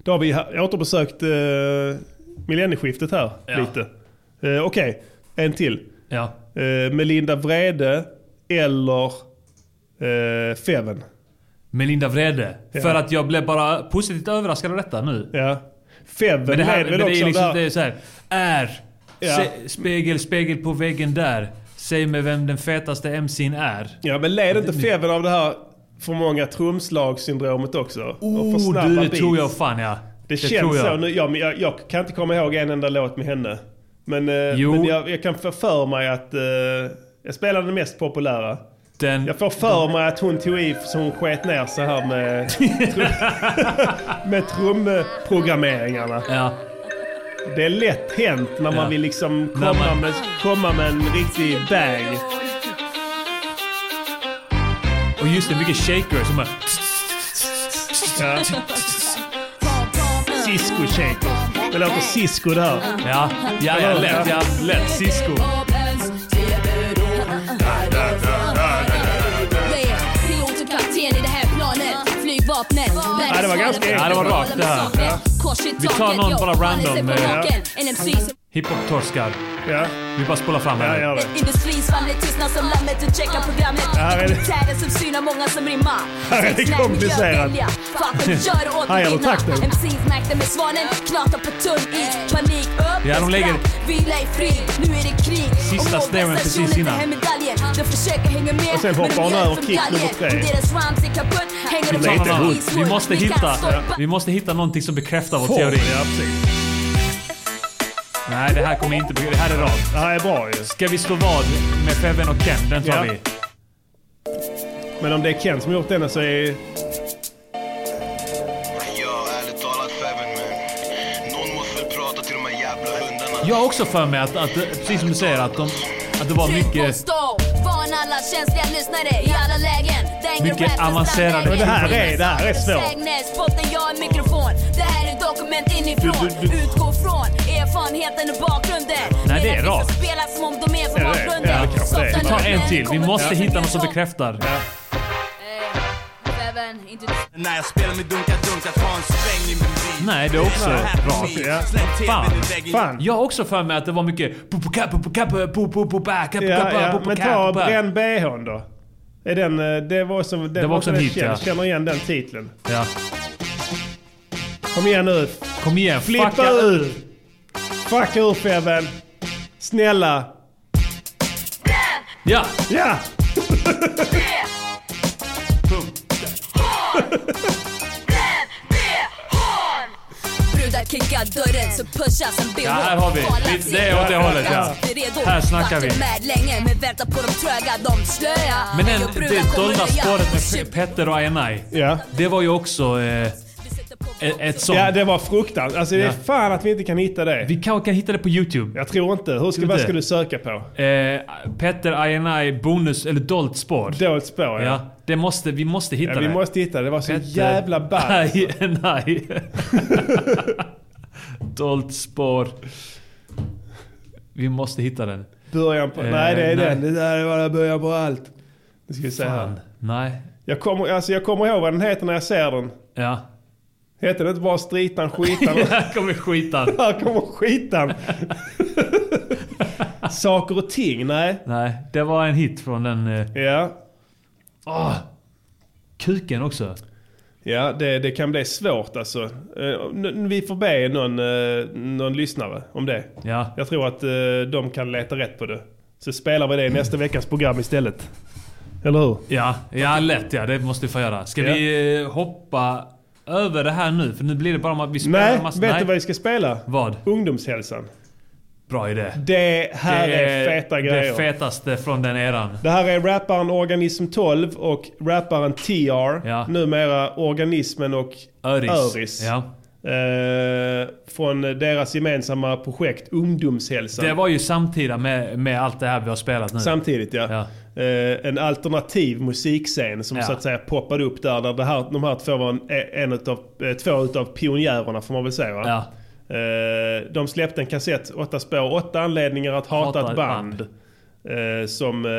då har vi återbesökt uh, millennieskiftet här Ja. lite. Uh, Okej, en till. Ja. Uh, Melinda Vrede eller uh, Feven. Melinda Vrede. Ja. För att jag blev bara positivt överraskad av detta nu. Ja. Feven Men det här är väl det också är liksom, där... det är så här. Är. Ja. Se, spegel, spegel på väggen där. Säg mig vem den fetaste MC'n är. Ja, men led inte Feven av det här för många trumslagssyndromet också? Oh, du, det beats? tror jag fan ja. Det, tror känns jag. så nu. Ja, men jag, jag kan inte komma ihåg en enda låt med henne. Men, eh, men jag, jag kan få för mig att eh, jag spelar den mest populära. Den, Jag får för mig att hon tog i så hon sket ner sig här med, trum, med trumprogrammeringarna. ja. Det är lätt hänt när man Ja. vill liksom komma, man- med, komma med en riktig bang. Och just det, mycket shaker som bara... Ja. Cisco shaker. Det låter Cisco där. Ja, ja, ja lätt. Ja, lätt. Cisco. Det här. Ja, det var ganska Ja, det var rakt det här. Vi tar någon bara random, eh, Hiphop-torskar. Ja, Vi bara spolar fram ja här. det. Industrins fall är tystnad som lammet, du checkar programmet. Ja, här är det- Militären som synar många som rimmar. Här är det Sex, nej, komplicerat. Fatta, gör takten. MCs märkte med svanen, knatar på tunn is. Panik upp, Ja, de lägger- vila i frid. Nu är det krig. Sista många precis innan. till hemmedaljen. De försöker hänga med. Och sen hoppar hon över kick nummer tre. Det är inte is. Vi måste hitta, stoppa. vi måste hitta någonting som bekräftar vår teori. Ja, precis. Nej, det här kommer inte bli... Det här är rakt. Det här är bra ju. Ska vi slå vad med Feven och Ken? Den tar Ja. vi. Men om det är Ken som har gjort denna så är... Jag har också för mig att, att precis som du säger, att, de, att det var mycket... Stå, varn alla känsliga lyssnare i alla lägen. Det är ingen Mycket avancerade Men det här är- det här är svårt. Du- du- du- Utgå från erfarenheten och bakgrunden. Nej, det är rakt. spelar som om de är från bakgrunden. Ja. Vi tar en till. Vi måste hitta något som bekräftar. Inte När jag spelar med dunka-dunka, ta en sväng i min bil. Nej, det är också rakt. Ja. Släng Fan. Fan. Jag har också för mig att det var mycket... Ja, ja. Men ta Bränn bhn då. Är den, eh, det var, som, den Det var också en den hit, ja. Känner igen den titeln. Ja. Kom igen nu. Kom igen, Flippa fucka ur! Fucka ur Feven. Snälla. Ja! Ja! Ja, här har vi. Vi- det är åt det hållet, ja. Här snackar vi. Men den, det dolda spåret med Pe- Petter och Ayanai. Ja. Det var ju också eh, ett, ett sånt. Ja, det var fruktansvärt. Alltså det är Ja. fan att vi inte kan hitta det. Vi kanske kan hitta det på YouTube. Jag tror inte. Hur ska, vad ska du söka på? Eh, Petter Ayanai bonus, eller dolt spår. Dolt spår ja. Ja, det måste, vi måste hitta Ja, vi det. måste hitta det. Det var så Petter jävla ballt. Ayanai. dolt spår. Vi måste hitta den. Början på... Eh, nej, det är nej. den. Det där är bara början på allt. Nu ska vi se här. Nej. Jag kommer, alltså jag kommer ihåg vad den heter när jag ser den. Ja. Heter det inte bara Stritan Skitan? Här kommer skitan. här kommer Skitan. Saker och ting, nej. Nej, det var en hit från den... Eh, Ja. åh, kuken också. Ja, det, det kan bli svårt alltså. Eh, n- Vi får be någon, eh, någon lyssnare om det. Ja. Jag tror att eh, de kan leta rätt på det. Så spelar vi det i nästa veckas program istället. Eller hur? Ja, ja lätt ja. Det måste vi få göra. Ska Ja. vi eh, hoppa över det här nu? För nu blir det bara att vi spelar Nej, massa... vet du vad vi ska spela? Vad? Ungdomshälsan. Bra idé. Det här är, feta grejer. Det fetaste från den eran. Det här är rapparen Organism 12 och rapparen TR. Ja. Numera Organismen och Öris. Öris. Ja. Eh, från deras gemensamma projekt Ungdomshälsan. Det var ju samtida med, med allt det här vi har spelat nu. Samtidigt ja. Ja. Eh, en alternativ musikscen som Ja. så att säga poppade upp där. där det här, de här två var en, en utav, eh, två utav pionjärerna får man väl säga va? Ja. Eh, de släppte en kassett, åtta spår, åtta anledningar att hata, Hata ett band. band. Eh, som eh,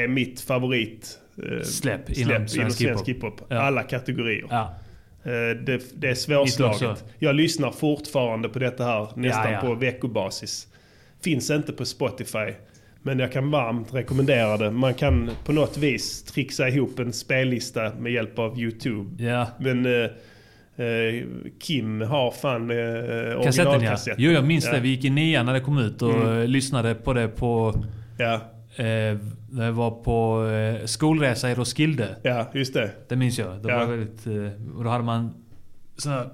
är mitt favorit Släpp inom släpp inom svensk svensk hiphop. hiphop. Ja. Alla kategorier. Ja. Eh, det, det är svårslaget. Jag lyssnar fortfarande på detta här nästan Ja, ja. på veckobasis. Finns inte på Spotify. Men jag kan varmt rekommendera det. Man kan på något vis trixa ihop en spellista med hjälp av YouTube. Ja. Men eh, eh, Kim har fan eh, Kassetten ja. originalkassetten. Jo, jag minns Ja. det. Vi gick i nian när det kom ut och Mm. lyssnade på det på... Ja. Eh, det var på eh, skolresa i Roskilde. Ja, just det. Det minns jag. Det Ja. var väldigt... Eh, och då hade man sån här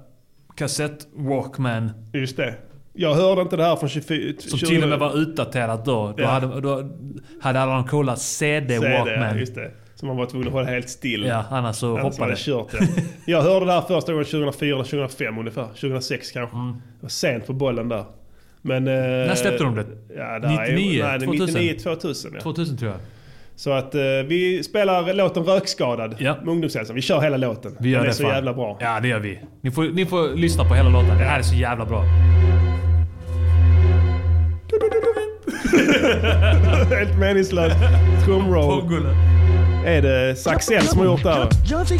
kassett Walkman. Just det. Jag hörde inte det här från 24... Som till och med var utdaterat då. Då, Ja. hade, då hade alla de coola CD, CD, just det. Så man var tvungen att hålla helt still. Ja, annars så Annars hoppade det. kört ja. Jag hörde det här första gången 2004 eller 2005 ungefär. 2006 kanske. Mm. Jag var sent på bollen där. Men... eh, När släppte de det? Ja, där 99? Är, nej, 2000? 99, 2000 ja. 2000 tror jag. Så att eh, vi spelar låten Rökskadad Ja. med Ungdomshälsan. Vi kör hela låten. Vi gör Den är det så fan. jävla bra. Ja, det gör vi. Ni får, ni får lyssna på hela låten. Det här är så jävla bra. Helt meningslöst. Trumroll. Är det Saxell som har gjort det här?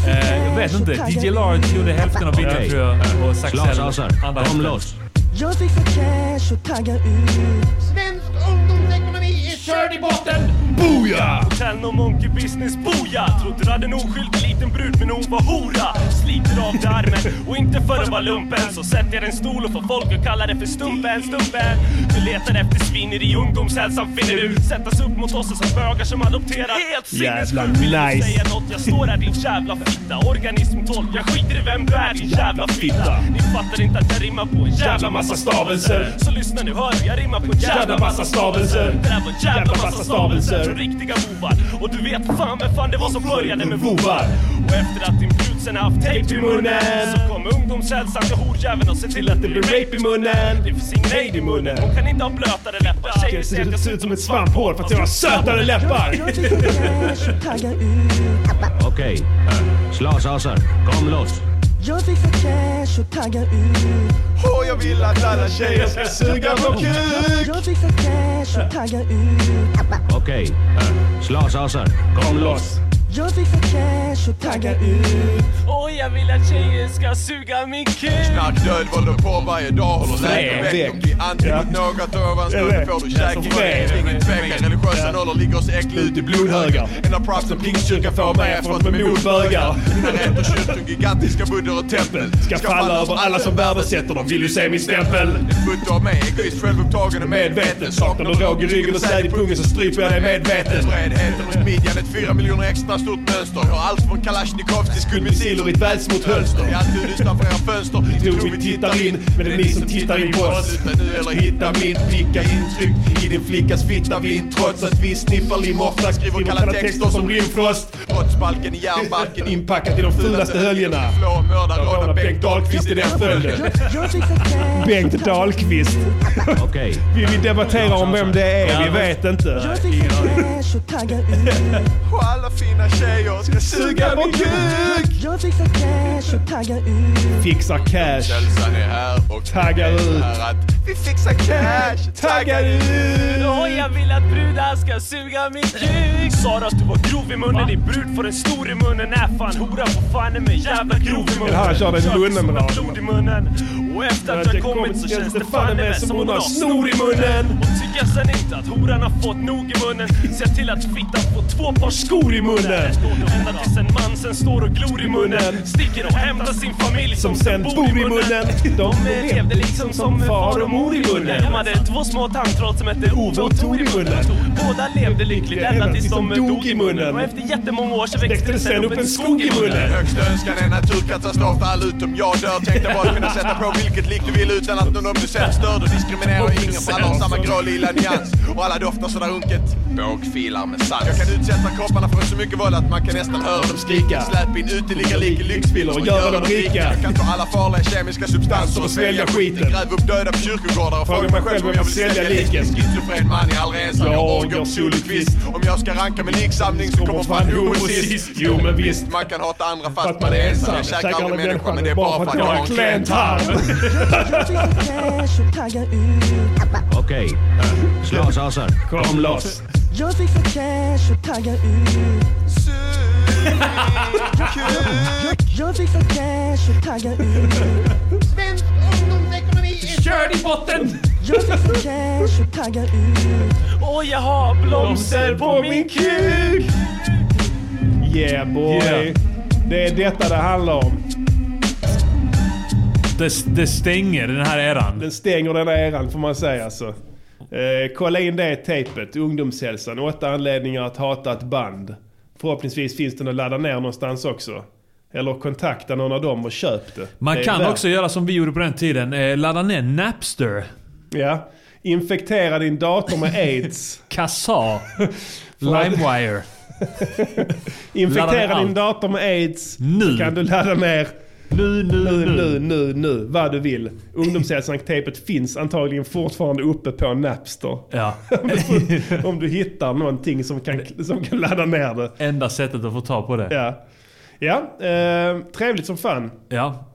Eh, jag vet inte. DJ Large gjorde hälften av Okej. tror jag. Och Saxell andra Kom hälften. Jag fick för cash och tagga ut Svensk ungdomsekonomi är körd i botten! Booyah! Hotell no monkey business, boja! Trodde du hade en oskyldig liten brud men hon var hora. Sliter av dig armen och inte för att vara lumpen. Så sätter jag en stol och får folk att kalla det för stumpen, stumpen. Du letar efter svinner i ungdomshälsan finner du Sättas upp mot oss som bögar som adopterar. Helt sinnessjukt, vill du nice. säga något? Jag står här din jävla fitta. Organism 12, jag skiter i vem du är din jävla fitta. Ni fattar inte att jag rimmar på en jävla massa stavelser. Så lyssna nu, hör du, jag rimmar på en jävla massa stavelser. Det där var en jävla massa stavelser från riktiga bovar. Och du vet fan vem fan det var som började med vovar Och efter att din brud sen haft tejp i munnen Så kom ungdomshälsan till horjäveln och se till att det blir rape i munnen. Det finns ingen aid i munnen. Hon kan inte ha blötare läppar. Tjejer säger att jag ser ut som ett svamphål för att jag har sötare läppar. Okej, slashasar, kom loss. Jag vill få cash och tagga ut. Och jag vill att alla tjejer ska suga på kuk. Jag vill få cash och tagga ut. Okej, slashasar, kom loss. Jag vill få cash och tagga ut Och jag vill att tjejer ska suga min kuk Knarkdöd håller på varje dag, håller lägen Väg. väck. De blir anti mot något ovanstående får du käken väg. Ingen tvekan, religiösa nollor ligger så äckligt ut i blodhögar. En av propsen Pingstkyrkan får mig de är emot bögar. Mina rätter kyrkor, gigantiska buddor och tempel. Ska falla över alla som värdesätter dem, vill ju se min stämpel. En butt av mig, egoist, självupptagen och medveten. Saknar du råg i ryggen och säd i pungen så stryper jag dig medveten. Bredheten runt midjan, ett fyra miljoner extra stort mönster. Har allt från Kalashnikovs till skuddmissiler i ett välsmort hölster. Är alltid utanför era fönster. Ni tror vi tittar in, men det är ni som tittar in på oss. Sluta nu eller hitta min picka intryck i din flickas fitta vind. Trots att vi sniffar lim ofta skriver kalla texter som rimfrost. Brottsbalken i järnbalken Inpackat i de fulaste höljena. Flå, mörda, råna, Bengt Dahlqvist i den följden. Bengt Dahlqvist. Okej, Vi, vi debatterar om vem det är, vi vet inte. Jag vill få cash och tagga ut Och alla fina tjejer ska suga min kuk. Jag få cash och tagga ut. Fixar cash. Kälsan är här och Taggar det ut. här vi fixar cash. Taggar ut. Och jag vill att brudar ska suga min kuk. Sa du att du var grov i munnen, din brud får en stor i munnen. Är fan hora på fan är mig jävla grov i munnen. Eller han körde en ett blod i munnen. Och efter att jag kommit så känns det fan med som hon har snor i munnen. Och tycker sen inte att horan har fått nog i munnen. Se till att fittan får två par skor i munnen Ända tills en man sen står och glor i munnen Sticker och hämtar sin familj som, sen bor i munnen De levde liksom som far och mor i munnen De hade två små tandtroll som hette Ove och Tor i munnen Båda levde lyckligt ända tills de dog i munnen Och efter jättemånga år så växte det sen upp en skog i munnen Högsta önskan är naturkatastrof all utom jag dör. Tänkte bara kunna sätta på vilket lik du vill utan att någon av du sett stör. Du diskriminerar ingen för alla har samma grå lila nyans. Och alla doftar sådär unket. Bågfilar med sans. Jag kan utsätta kropparna för så mycket våld att man kan nästan höra dem skrika. Släp in uteliggarlik i lyxvillor och göra dem rika. Jag kan ta alla farliga kemiska substanser och svälja skiten. Gräv upp döda på kyrkogårdar och fråga mig själv om jag vill sälja liken. Schizofren man är aldrig ensam. Jag orgar solokvist. Om jag ska ranka med liksamling så kommer fan homo sist. Jo men visst. Man kan hata andra fast man är ensam. Jag käkar aldrig människa men det är bara för att jag har en klen tarm. Okej, slashasar, Kom loss. Jag få cash och tagga ut Jag få cash och tagga ut Svensk ungdomsekonomi är Kör i botten! Jag få cash och tagga ut Och jag har blomster på min kuk Yeah boy. Yeah. Det är detta det handlar om. Det, det stänger den här eran. Den stänger den här eran får man säga alltså. Eh, kolla in det tejpet, Ungdomshälsan. Åtta anledningar att hata ett band. Förhoppningsvis finns den att ladda ner någonstans också. Eller kontakta någon av dem och köp det. Man Det kan värt- också göra som vi gjorde på den tiden. Eh, ladda ner Napster. Ja. Infektera din dator med aids. Kassa. LimeWire. Infektera din dator med aids. Nu. Kan du ladda ner Nu, nu, nu, nu. nu, nu, vad du vill. Ungdomshälsan-tejpet finns antagligen fortfarande uppe på Napster. Ja. Om du hittar någonting som kan, som kan ladda ner det. Enda sättet att få tag på det. Ja, ja eh, trevligt som fan. Ja.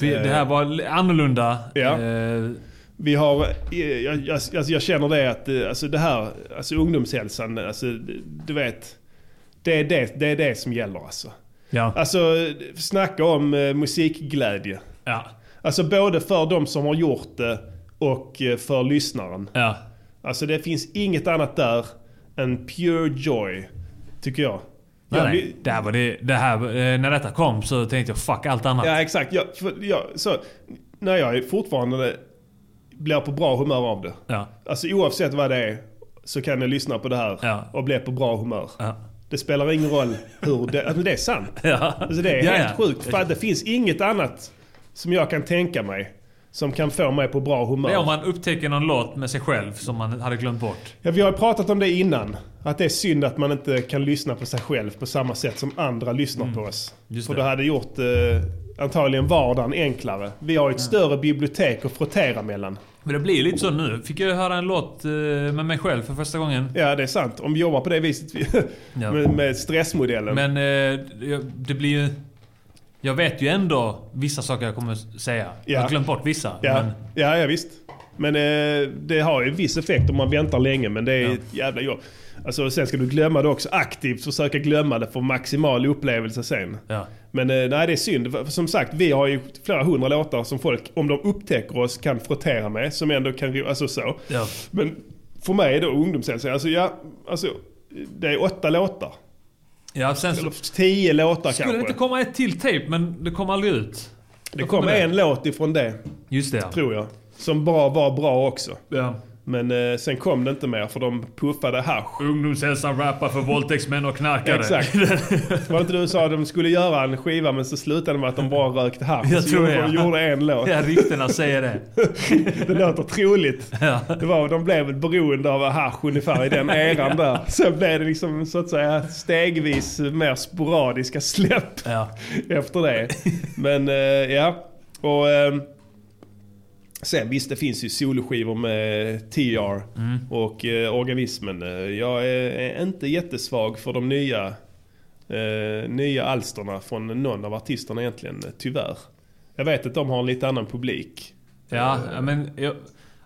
Det här var annorlunda. Ja. Eh, Vi har, eh, jag, jag, alltså jag känner det att eh, alltså det här, alltså ungdomshälsan, alltså, du vet. Det är det, det är det som gäller alltså. Ja. Alltså snacka om eh, musikglädje. Ja. Alltså både för de som har gjort det och eh, för lyssnaren. Ja. Alltså det finns inget annat där en pure joy. Tycker jag. Nej, Jag blir- Det här var det, det här, eh, när detta kom så tänkte jag fuck allt annat. Ja exakt. Jag, jag, så, när jag fortfarande blir på bra humör av det. Ja. Alltså oavsett vad det är så kan jag lyssna på det här och bli på bra humör. Det spelar ingen roll hur det... Alltså det är sant. Ja. Alltså det är Ja, helt ja. sjukt. För det finns inget annat som jag kan tänka mig som kan få mig på bra humör. Det är om man upptäcker någon låt med sig själv som man hade glömt bort. Ja, vi har ju pratat om det innan. Att det är synd att man inte kan lyssna på sig själv på samma sätt som andra lyssnar på oss. Mm. Just För det. det hade gjort eh, antagligen vardagen enklare. Vi har ett större bibliotek att frottera mellan. Men det blir lite så nu. Fick jag höra en låt eh, med mig själv för första gången. Ja, det är sant. Om vi jobbar på det viset vi- Ja. med, med stressmodellen. Men eh, det blir ju... Jag vet ju ändå vissa saker jag kommer säga. Jag har glömt bort vissa. Ja, Men, ja, ja visst. Men eh, det har ju en viss effekt om man väntar länge. Men det är ett jävla jobb. Alltså, sen ska du glömma det också. Aktivt försöka glömma det för maximal upplevelse sen. Ja. Men eh, nej, det är synd. För, som sagt, vi har ju flera hundra låtar som folk, om de upptäcker oss, kan frottera med. Som ändå kan... Alltså så. Ja. Men för mig är då ungdomshälsa, alltså ja, alltså det är åtta låtar. Ja, sen så... Tio låtar Skulle det kanske. inte komma ett till tape men det kom aldrig ut? Det kom kommer en låt ifrån det. Just det. Tror jag. Som bra var bra också. Ja. Men eh, sen kom det inte mer för de puffade hasch. Ungdomshälsan rappar för våldtäktsmän och knarkare. Exakt. Var det inte du sa att de skulle göra en skiva men så slutade de med att de bara rökte hasch. Jag så tror gjorde, det, de ja. gjorde en låt. Ja, ryktena säger det. det låter troligt. Det var, de blev väl beroende av hasch ungefär i den eran där. Sen blev det liksom så att säga stegvis mer sporadiska släpp efter det. Men eh, ja, och eh, sen visst det finns ju soloskivor med TR Mm. och eh, organismen. Eh, Jag är, är inte jättesvag för de nya, eh, nya alsterna från någon av artisterna egentligen, eh, tyvärr. Jag vet att de har en lite annan publik. Ja, men jag,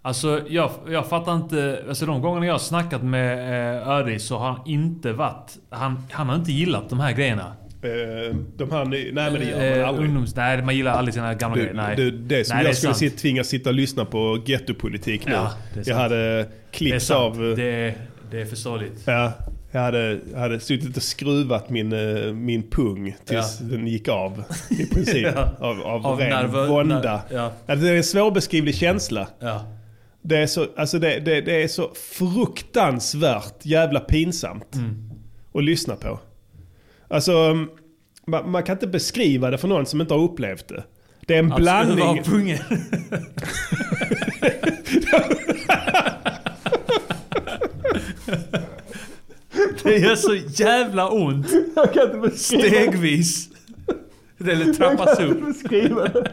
alltså jag, jag fattar inte. Alltså de gångerna jag har snackat med eh, Öri så har han inte varit... Han, han har inte gillat de här grejerna. Eh, de här ny, nej men det gör man Eh, aldrig. ungdoms, nej, man gillar aldrig sina gamla grejer. Nej. du, det som nej, jag är skulle sant. tvingas sitta och lyssna på gettopolitik nu. Ja, det jag sant. hade Det klipps av... eh, Det det är förståeligt. Ja, jag hade, hade suttit och skruvat min, min pung tills den gick av. I princip. Ja. Av, av, Av ren nervö- vånda. ner- ja. Alltså, det är en svårbeskrivlig känsla. Ja. Det är, så, alltså det, det, det är så fruktansvärt jävla pinsamt Mm. att lyssna på. Alltså, man, man kan inte beskriva det för någon som inte har upplevt det. Det är en skruva blandning... pungen. Det gör så jävla ont. Jag kan inte beskriva Stegvis. Eller trappas Jag kan upp. inte beskriva det.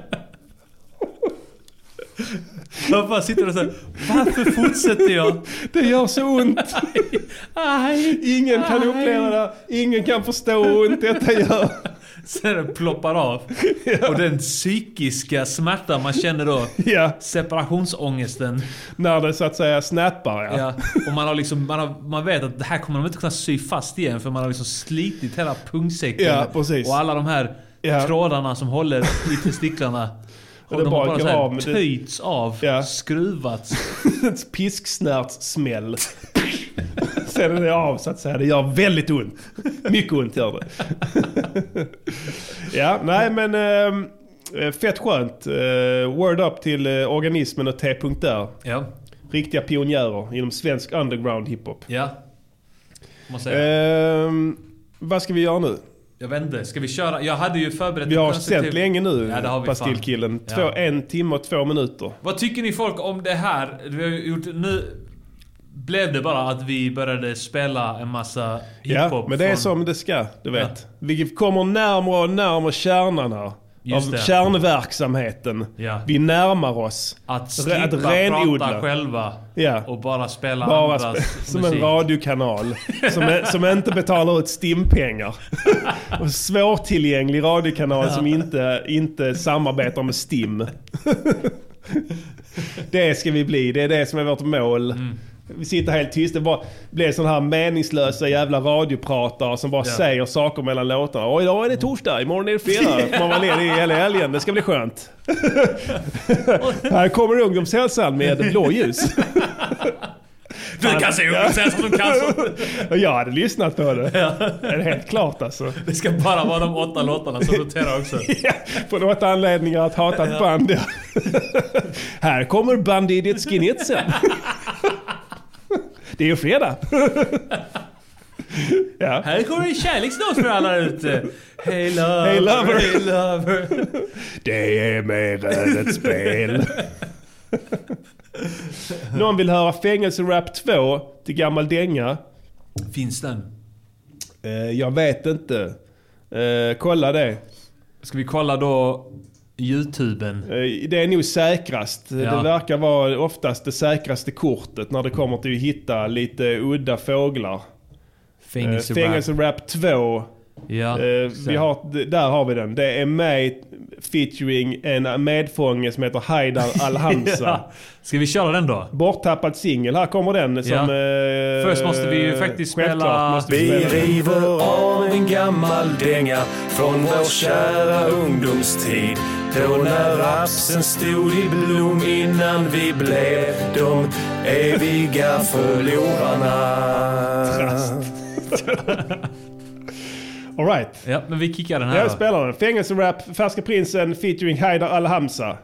Jag bara sitter och säger Varför fortsätter jag? Det gör så ont. Ingen kan Aj. uppleva det. Ingen kan förstå hur ont detta gör. Sen den ploppar av. Och den psykiska smärtan man känner då. Ja. Separationsångesten. När det så att säga snappar ja. Ja. Och man, har liksom, man, har, man vet att det här kommer de inte kunna sy fast igen för man har liksom slitit hela pungsäcken. Ja. Och alla de här Ja. trådarna som håller i testiklarna. Och Och de har bara så av det- töjts av, Ja. skruvats. Pisksnärtssmäll. Sen är det av så att säga. Det gör väldigt ont. Mycket ont gör det. ja, nej men eh, fett skönt. Eh, word up till eh, organismen och T.R. Ja. Riktiga pionjärer inom svensk underground hiphop. Ja. Måste säga. Ehm, vad ska vi göra nu? Jag vet inte, ska vi köra? Jag hade ju förberett Vi har sänt länge nu, Ja, det har vi fan. Pastillkillen. Två, Ja. En timme och två minuter. Vad tycker ni folk om det här? Vi har gjort, nu blev det bara att vi började spela en massa hiphop. Ja, men det är från- som det ska, du vet. Vi kommer närmare och närmare kärnan här. Just av det. kärnverksamheten. Ja. Vi närmar oss. Att slippa prata själva Ja. och bara spela Bara andras spe- som musik. en radiokanal. som, är, som inte betalar ut stimpengar. Och svårtillgänglig radiokanal som inte, inte samarbetar med STIM. det ska vi bli. Det är det som är vårt mål. Mm. Vi sitter helt tysta. Det bara blir sådana här meningslösa jävla radiopratare som bara Ja. säger saker mellan låtarna. Och idag är det torsdag, imorgon är det fredag. Man vara ledig hela helgen. Det ska bli skönt. Här kommer ungdomshälsan med blåljus. Du kan se ungdomshälsan som. Och jag hade lyssnat på det. Det är helt klart alltså. Det ska bara vara de åtta låtarna som noterar också. Ja, på något anledningar att hata ett band. Ja. Här kommer Bandidiet Skinitsen. Det är ju fredag. Ja. Här kommer en kärleksnos för alla ute. Hey lover, Hey lover. hey lover. Det är mer än ett spel. Någon vill höra Fängelserap 2 till gammal dänga. Finns den? Eh, jag vet inte. Eh, kolla det. Ska vi kolla då Youtuben? Eh, Det är nog säkrast. Ja. Det verkar vara oftast det säkraste kortet när det kommer till att hitta lite udda fåglar. Fängelserap. Eh, Fängelserap 2. Ja, Eh, vi har, där har vi den. Det är med featuring en medfånge som heter Haidar Alhamza. Ja. Ska vi köra den då? Borttappad singel. Här kommer den. Som, Ja. eh, Först måste vi ju faktiskt spela- Måste vi Vi spela. river av en gammal dänga från vår kära ungdomstid. Då när rapsen stod i blom innan vi blev de eviga förlorarna. All right. Ja, men vi kickar den här Jag spelar den. Fängelserap, Färska Prinsen featuring Haidar Alhamza.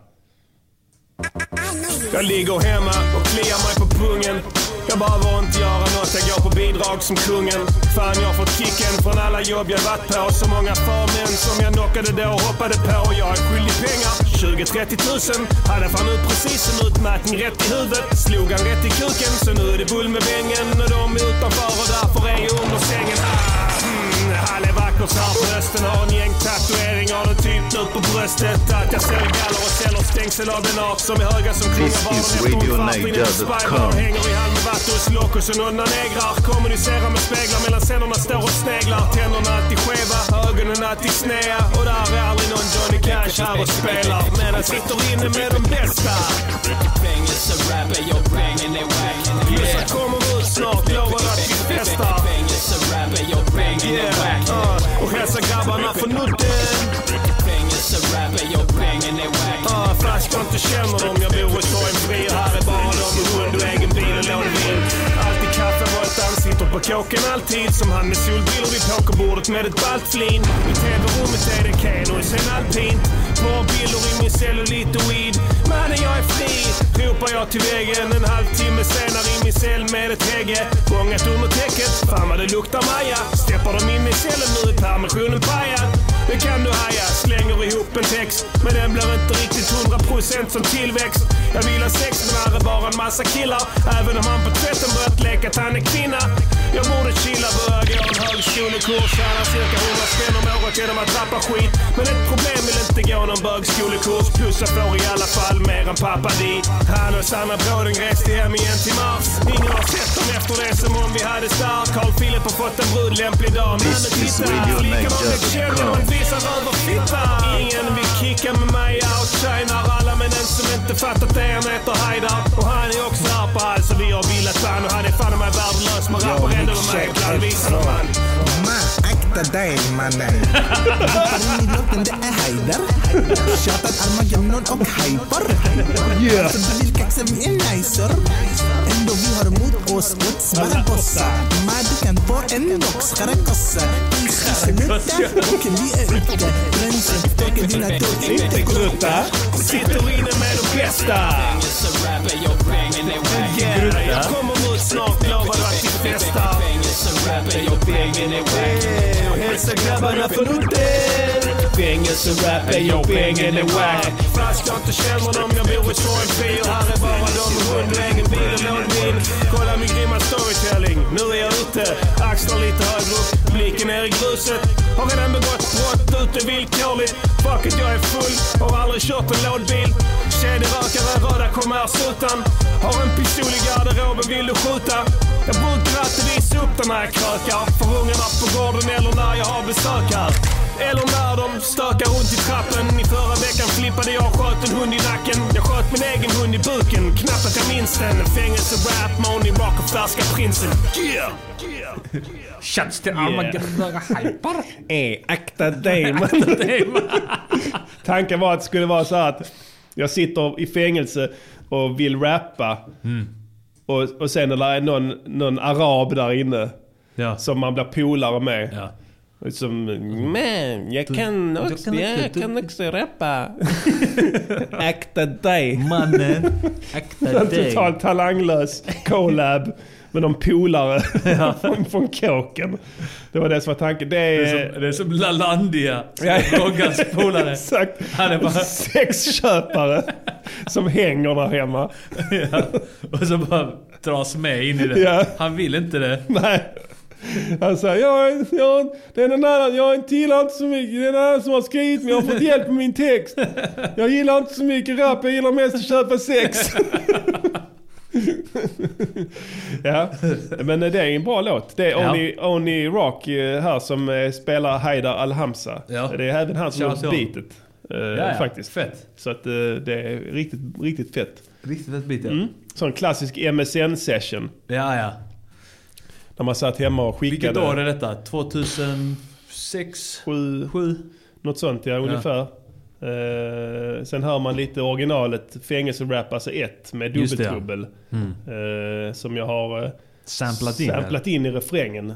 Jag ligger hemma och kliar mig på pungen. Jag behöver inte göra något, jag går på bidrag som kungen. Fan, jag har fått kicken från alla jobb jag varit på. Så många förmän som jag knockade då och hoppade på. Jag är skyldig pengar, 20-30 tusen. Hade fan ut precis en utmätning rätt i huvudet. Slog han rätt i kuken, så nu är det bull med bängen. Och de är utanför och därför är jag This is RadioNiger.com. Hänger i hand med Vatos Locos och nunna negrar. Kommunicerar med speglar medan cellerna står och sneglar. Tänderna alltid skeva, ögonen alltid snea. Och där är aldrig någon Johnny Cash här och spelar. Men han sitter inne med de bästa. Är jag är wack Bjussar kommer ut snart, lovar att vi festar. Är jag är wack Yeah, uh, och hälsa grabbarna från udden. Uh, inte känner dem, jag bor i och Här är bara de med hund och egen bil och lånebil. Alltid kaffebåtan, sitter på kåken alltid. Som han med solbrillor vid pokerbordet med ett ballt flin. I tv-rummet är det Keno i sen alpint. Porrbilder i min cellulit och weed. Mannen jag är fri, ropar jag till väggen. En halvtimme senare i min cell med ett hägge. Bångat under täcket, fan vad det luktar Maja. Steppar de in i cellen nu är permissionen pajad. Det kan du haja, slänger ihop en text. Men den blir inte riktigt 100% som tillväxt. Jag vill ha sex men här är bara en massa killar. Även om han på tvätten börjat leka att han är kvinna. Jag borde chilla, börja gå en högskolekurs. Tjänar cirka 100 spänn om året genom att rappa skit. Men ett problem vill inte gå någon bögskolekurs. Plus jag får i alla fall mer än pappa dit. Han och Sanna bråden reste hem igen till Mars. Ingen har sett dem efter det som om vi hade stark. Carl Philip har fått en brud lämplig Mannen is titta, flickan blivit Niger.com. känd genom att visa röv och fitta. Ingen vill kicka med mig, outshinar alla. Men den som inte fattat det, han heter Haidar. Och han är också här på allt så vi har bildat band. Och han är fan mig värdelös, men rappar ändå med mig. Ibland visar. Man, akta dig mannen. I låten det är Haidar. Tjatat Armageddon och Hyper. Yeah. Du vill kaxa vi är nicer. Ändå vi har mot oss åt Barbossa. Men du kan få en box Caracossa. Isluta och vi är ute. Bränslet torkar dina tår inte Grutta sitter inne med de bästa. Jag jag kommer ut snart, lovar att vi festar. Rappen är jag bangin' är wack och hälsa grabbarna från udden. Fängelserap är yo bängen är wack. Fast jag inte känner dem, jag bor i Sorgenfri. Och här är bara de med hund egen bil och lånbil. Kolla min grymma storytelling, nu är jag ute. Axlar lite högre upp, blicken ner i gruset. Har redan begått brott ute villkorligt. Fuck it, jag är full, har aldrig kört en lådbil. Kedjerökare, röda kommersutan. Har en pistol i garderoben, vill du skjuta? Jag brukar alltid visa upp den när jag krökar. För ungarna på gården eller när jag har besök här. Eller när de stökar runt i trappen. I förra veckan flippade jag och sköt en hund i nacken. Jag sköt min egen hund i buken, knappt att jag minns den. Fängelse-rap, Money Rock och Färska Prinsen. Yeah! Shots till och Hyper. Eh, akta dig man. Tanken var att det skulle vara så att jag sitter i fängelse och vill rappa. Och, och sen när det är någon, någon arab där inne Ja. som man blir polare med. Ja. Som, men jag kan du också, kan jag också- kan också rappa. Akta dig. Mannen, akta dig. totalt talanglös collab med någon polare från, från kåken. Det var det som var tanken. Det är, Det är som, det är som Lalandia, Ja. Roggans polare. Exakt. Han är bara... Sexköpare som hänger där hemma. Ja. Och så bara dras med in i det. Ja. Han vill inte det. Nej. Han säger, jag, jag, det är en annan, jag gillar inte så mycket, det är en annan som har skrivit men jag har fått hjälp med min text. Jag gillar inte så mycket rap, jag gillar mest att köpa sex. Ja, men det är en bra låt. Det är Ja. Oni Rock eh, här som eh, spelar Haidar Al-Hamza. Ja. Det är även han som gjort beatet. eh, ja. Faktiskt. Fett. Så att det är riktigt, riktigt fett. Riktigt fett bit ja. Mm. Sån klassisk MSN-session. Ja, ja. När man satt hemma och skickade... Vilket år är detta? 2006? Sju, 7? Något sånt ja, ungefär. Eh, sen hör man lite originalet Fängelserap, alltså 1 med det, ja. dubbeltrubbel. Mm. Eh, som jag har eh, Samplat in, samplat in i refrängen.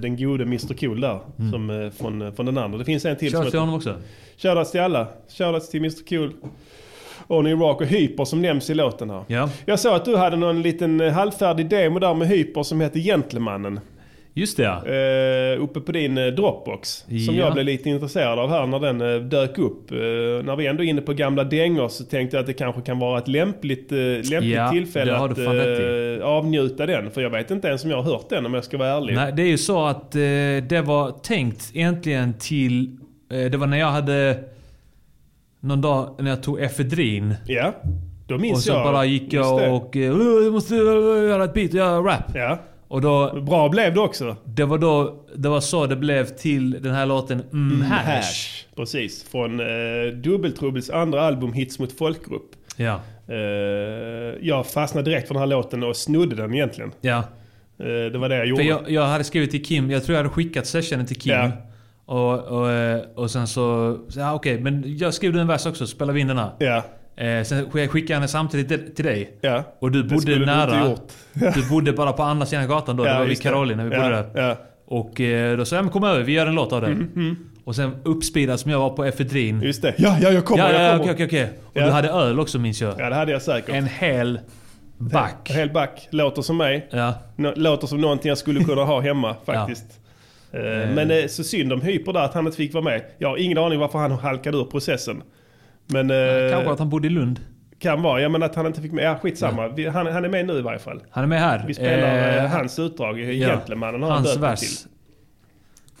Den gode Mr Cool där, som, eh, från, från den andra. Det finns en till Shoutouts till honom också. Shoutouts till alla. Shoutouts till Mr Cool. Oni Rock och Hyper som nämns i låten här. Ja. Jag såg att du hade någon liten halvfärdig demo där med Hyper som heter Gentlemannen. Just det ja. Eh, uppe på din eh, Dropbox. Som Ja. jag blev lite intresserad av här när den eh, dök upp. När vi ändå är inne på gamla dängor så tänkte jag att det kanske kan vara ett lämpligt, lämpligt Ja, tillfälle att eh, avnjuta den. För jag vet inte ens om jag har hört den om jag ska vara ärlig. Nej, det är ju så att det var tänkt egentligen till... Det var när jag hade... Någon dag när jag tog efedrin. Ja, då minns och så jag. bara gick jag och... "Åh, Jag måste göra ett beat och göra rap. Ja. Och då... Bra blev det också. Det var då... Det var så det blev till den här låten Mm, hash. Hash. Precis. Från eh, Dubbeltrubbels andra album Hits mot folkgrupp. Ja. Eh, jag fastnade direkt för den här låten och snodde den egentligen. Ja. Eh, det var det jag gjorde. För jag, jag hade skrivit till Kim, jag tror jag hade skickat sessionen till Kim. Ja. Och, och, eh, och sen så... så, Ja, okej, men jag skrev en vers också, spelar vi in den här. Ja. Eh, sen skickade jag den samtidigt till- dig. Ja. Och du bodde du nära. inte gjort. Du bodde bara på andra sidan gatan då. Ja, det var vid just det. Karolin när vi bodde där. ja. Och eh, då sa jag, men kom över, vi gör en låt av det. Mm, mm. Och sen uppspeedad som jag var på efedrin. Just det. Ja, ja, jag kommer, Ja, jag ja, kommer. okej, okej, okej. Och du hade öl också minns jag. Ja, det hade jag säkert. En hel back. En hel back. Låter som mig. Ja. Låter som någonting jag skulle kunna ha hemma faktiskt. Eh. Men så synd om Hyper där att han inte fick vara med. Jag har ingen aning varför han halkade ur processen. Men... eh, Kanske att han bodde i Lund. Kan vara, ja men att han inte fick med. Ja skitsamma. Vi, han, han är med nu i varje fall. Han är med här. Vi spelar Eh, eh, hans utdrag. ja. Gentlemannen har han Hans vers. till.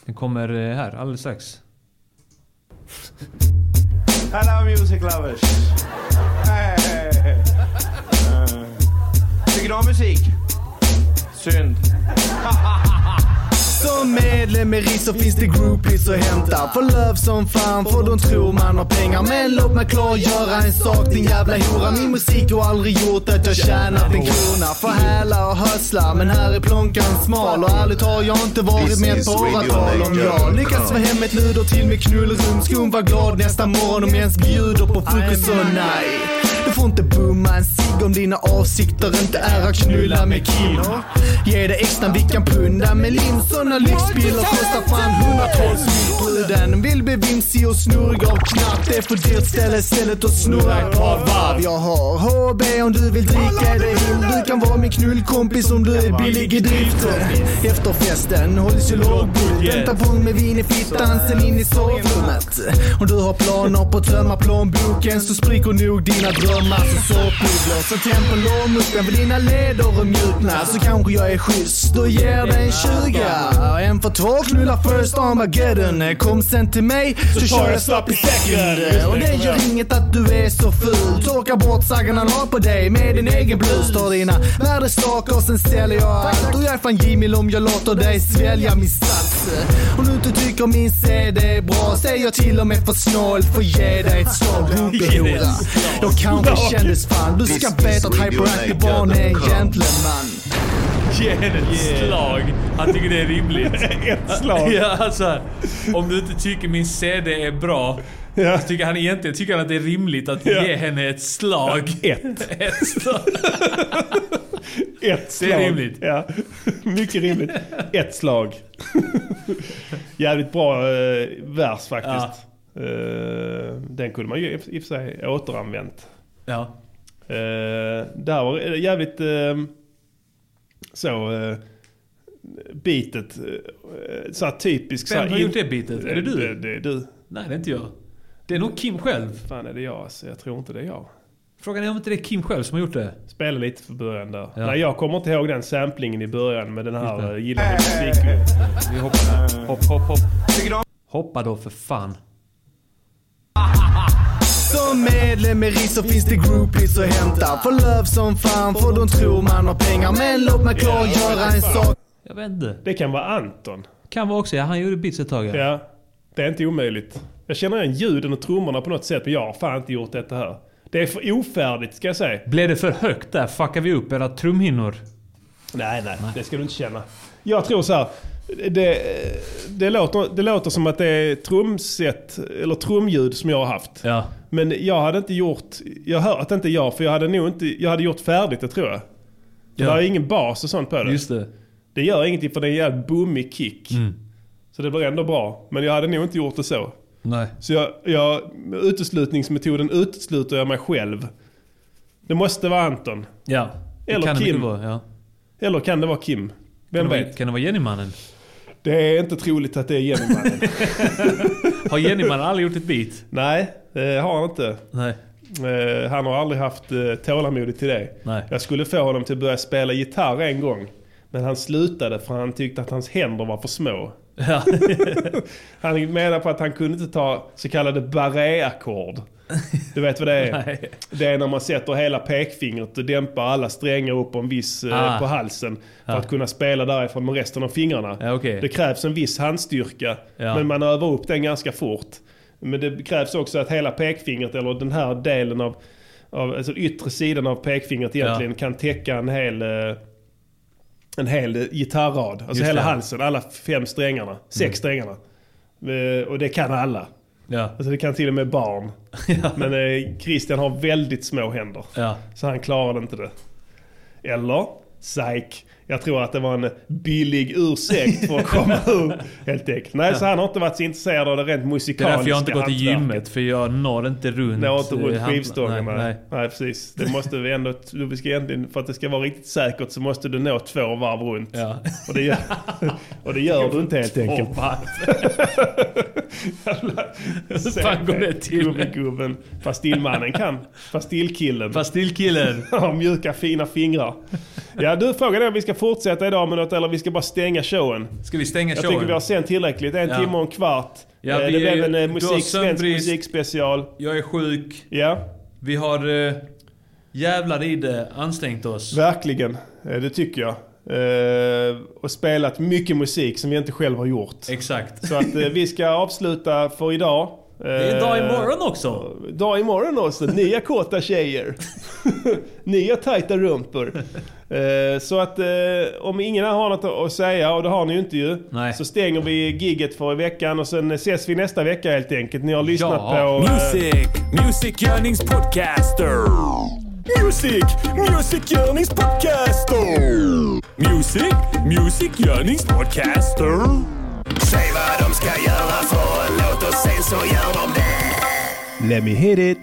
Den kommer eh, här alldeles strax. Hello music lovers. Hey, hey, hey. Eh, Tycker du om musik? Synd. Som medlem i RIS så finns det groupies att hämta. Får löv som fan för de tror man har pengar. Men låt mig klargöra en sak din jävla hora. Min musik har aldrig gjort att jag tjänat en krona. Får häla och hösla men här är plånkan smal. Och ärligt har jag inte varit med på åratal om jag lyckas få hem ett luder till med knullrum. Skum var glad nästa morgon om jag ens bjuder på frukost och nej. Du får inte bumma en cigg om dina avsikter inte är att knulla med Kim. Ge dig extra vi kan punda med lim. Såna lyxbilar kostar fan hundratals mil. Bruden vill bli vimsig och snurrig av knapp. Det är för dyrt ställe istället att snurra ett par varv. Jag har HB om du vill dricka dig hill. Du kan vara min knullkompis om du är billig i drift. Efter festen hålls ju lågbudget. Vänta på med vin i fittan, sen in i sovrummet. Om du har planer på att tömma plånboken så spricker nog dina drömmar som såpbubblor. Så tänd på lårmuskeln för dina leder och mjukna. Så kanske jag är schysst och ger dig en 20. En för två knullar first Armageddon. Kom sen till mig så kör jag sloppy second. Och det gör inget att du är så ful. Torka bort saggarna la på dig med din egen blus. Tar dina värdestakar och sen säljer jag allt. Och jag är fan Jimmy om jag låter dig svälja min sats. Om du inte tycker min CD är bra säger jag till och med för snål för ge dig ett slag hunkehora. Då kanske kändes fan. Du ska veta att Hyperactive barn är en gentleman. Ge henne ett slag. Han tycker det är rimligt. ett slag? Ja, alltså. Om du inte tycker min CD är bra. Så tycker han egentligen tycker han att det är rimligt att Ja. ge henne ett slag. Ett. ett slag. Ett slag. Det är rimligt. Ja, mycket rimligt. Ett slag. Jävligt bra eh, vers faktiskt. Eh, den kunde man ju i och för sig återanvänt. Ja. Eh, det här var jävligt eh, så... Eh, beatet. Eh, så här typiskt. Vem har gjort det beatet? Är det du? Det, det är du. Nej, det är inte jag. Det är nog Kim själv. Fan är det jag alltså? Jag tror inte det är jag. Frågan är om inte det är Kim själv som har gjort det. Spela lite för början där. Ja. Nej, jag kommer inte ihåg den samplingen i början med den här uh, gillade musik. Vi hoppar. Hopp, hopp, hopp. Hoppa då för fan. Som medlem i RIS så finns det groupies att hämta. Får löv som fan för de tror man har pengar. Men låt mig klargöra en sak. Jag vet inte. Det kan vara Anton. Kan vara också, ja. Han gjorde beats ett tag. Ja. Ja, det är inte omöjligt. Jag känner igen ljuden och trummorna på något sätt, men jag har fan inte gjort detta här. Det är för ofärdigt ska jag säga. Blev det för högt där? Fuckar vi upp era trumhinnor? Nej, nej, det ska du inte känna. Jag tror så här. Det, det, låter, det låter som att det är trumset, eller trumljud som jag har haft. Ja. Men jag hade inte gjort, jag hör att inte jag, för jag hade nog inte, jag hade gjort färdigt det tror jag. Ja. Det är ingen bas och sånt på det. Just det. Det gör ingenting för det är en jävligt boomig kick. Mm. Så det blir ändå bra. Men jag hade nog inte gjort det så. Nej. Så jag, jag, uteslutningsmetoden utesluter jag mig själv. Det måste vara Anton. Ja. Eller Kim. vara, ja. Eller kan det vara Kim? Vem kan det vet? Kan det vara Jennymannen? Det är inte troligt att det är Jennymannen. Har Jennymannen aldrig gjort ett beat? Nej, det har han inte. Nej. Eh, Han har aldrig haft eh, tålamodet till det. Nej. Jag skulle få honom till att börja spela gitarr en gång. Men han slutade för han tyckte att hans händer var för små. Ja. han menar på att han kunde inte ta så kallade barré-ackord. Du vet vad det är? Nej. Det är när man sätter hela pekfingret och dämpar alla strängar upp på en viss eh, Ah. på halsen. För Ja. att kunna spela därifrån med resten av fingrarna. Ja, okej. Det krävs en viss handstyrka. Ja. Men man övar upp den ganska fort. Men det krävs också att hela pekfingret, eller den här delen av, av alltså yttre sidan av pekfingret egentligen kan täcka en hel eh, en hel gitarrrad. Alltså Just hela det. halsen, alla fem strängarna. Sex Mm. strängarna. Eh, Och det kan alla. Ja. Alltså det kan till och med barn. Men eh, Christian har väldigt små händer. Ja. Så han klarade inte det. Eller, psyk. Jag tror att det var en billig ursäkt för att komma ur. Helt enkelt. Nej, så han har inte varit så intresserad av det rent Det är musikaliska därför jag inte går till gymmet, för jag når inte runt... Når inte eh, runt hand- skivstångarna. Nej, Nej, nej. precis. Det måste vi ändå, du ska egentligen, för att det ska vara riktigt säkert så måste du nå två varv runt. Ja. Och, det gör, och det gör du inte helt enkelt. Hur fan går det till? Gubbegubben. Pastillmannen kan. Pastillkillen. Pastillkillen. Har mjuka fina fingrar. Ja du, frågan är om vi ska fortsätta idag med något eller vi ska bara stänga showen. Ska vi stänga Jag showen? tycker vi har sänt tillräckligt. En Ja. timme och en kvart. Ja, Eh, det blev en eh, du har musik, svensk musikspecial. Jag är sjuk. Ja, Vi har eh, jävlar i det ansträngt oss. verkligen. Eh, Det tycker jag. Eh, och spelat mycket musik som vi inte själv har gjort. Exakt. Så att eh, vi ska avsluta för idag. Det är dag imorgon också. Dag imorgon också. Nya kåta tjejer. Nya tajta rumpor. Eh, så att eh, om ingen har något att säga, och det har ni ju inte ju. Nej. Så stänger vi gigget för i veckan och sen ses vi nästa vecka helt enkelt. Ni har lyssnat Ja. på... eh, Music, musikgörningspodcaster. Music, musikgörningspodcaster. Music, musikgörningspodcaster. Säg vad de ska göra för en låt och sen så gör de det. Let me hit it.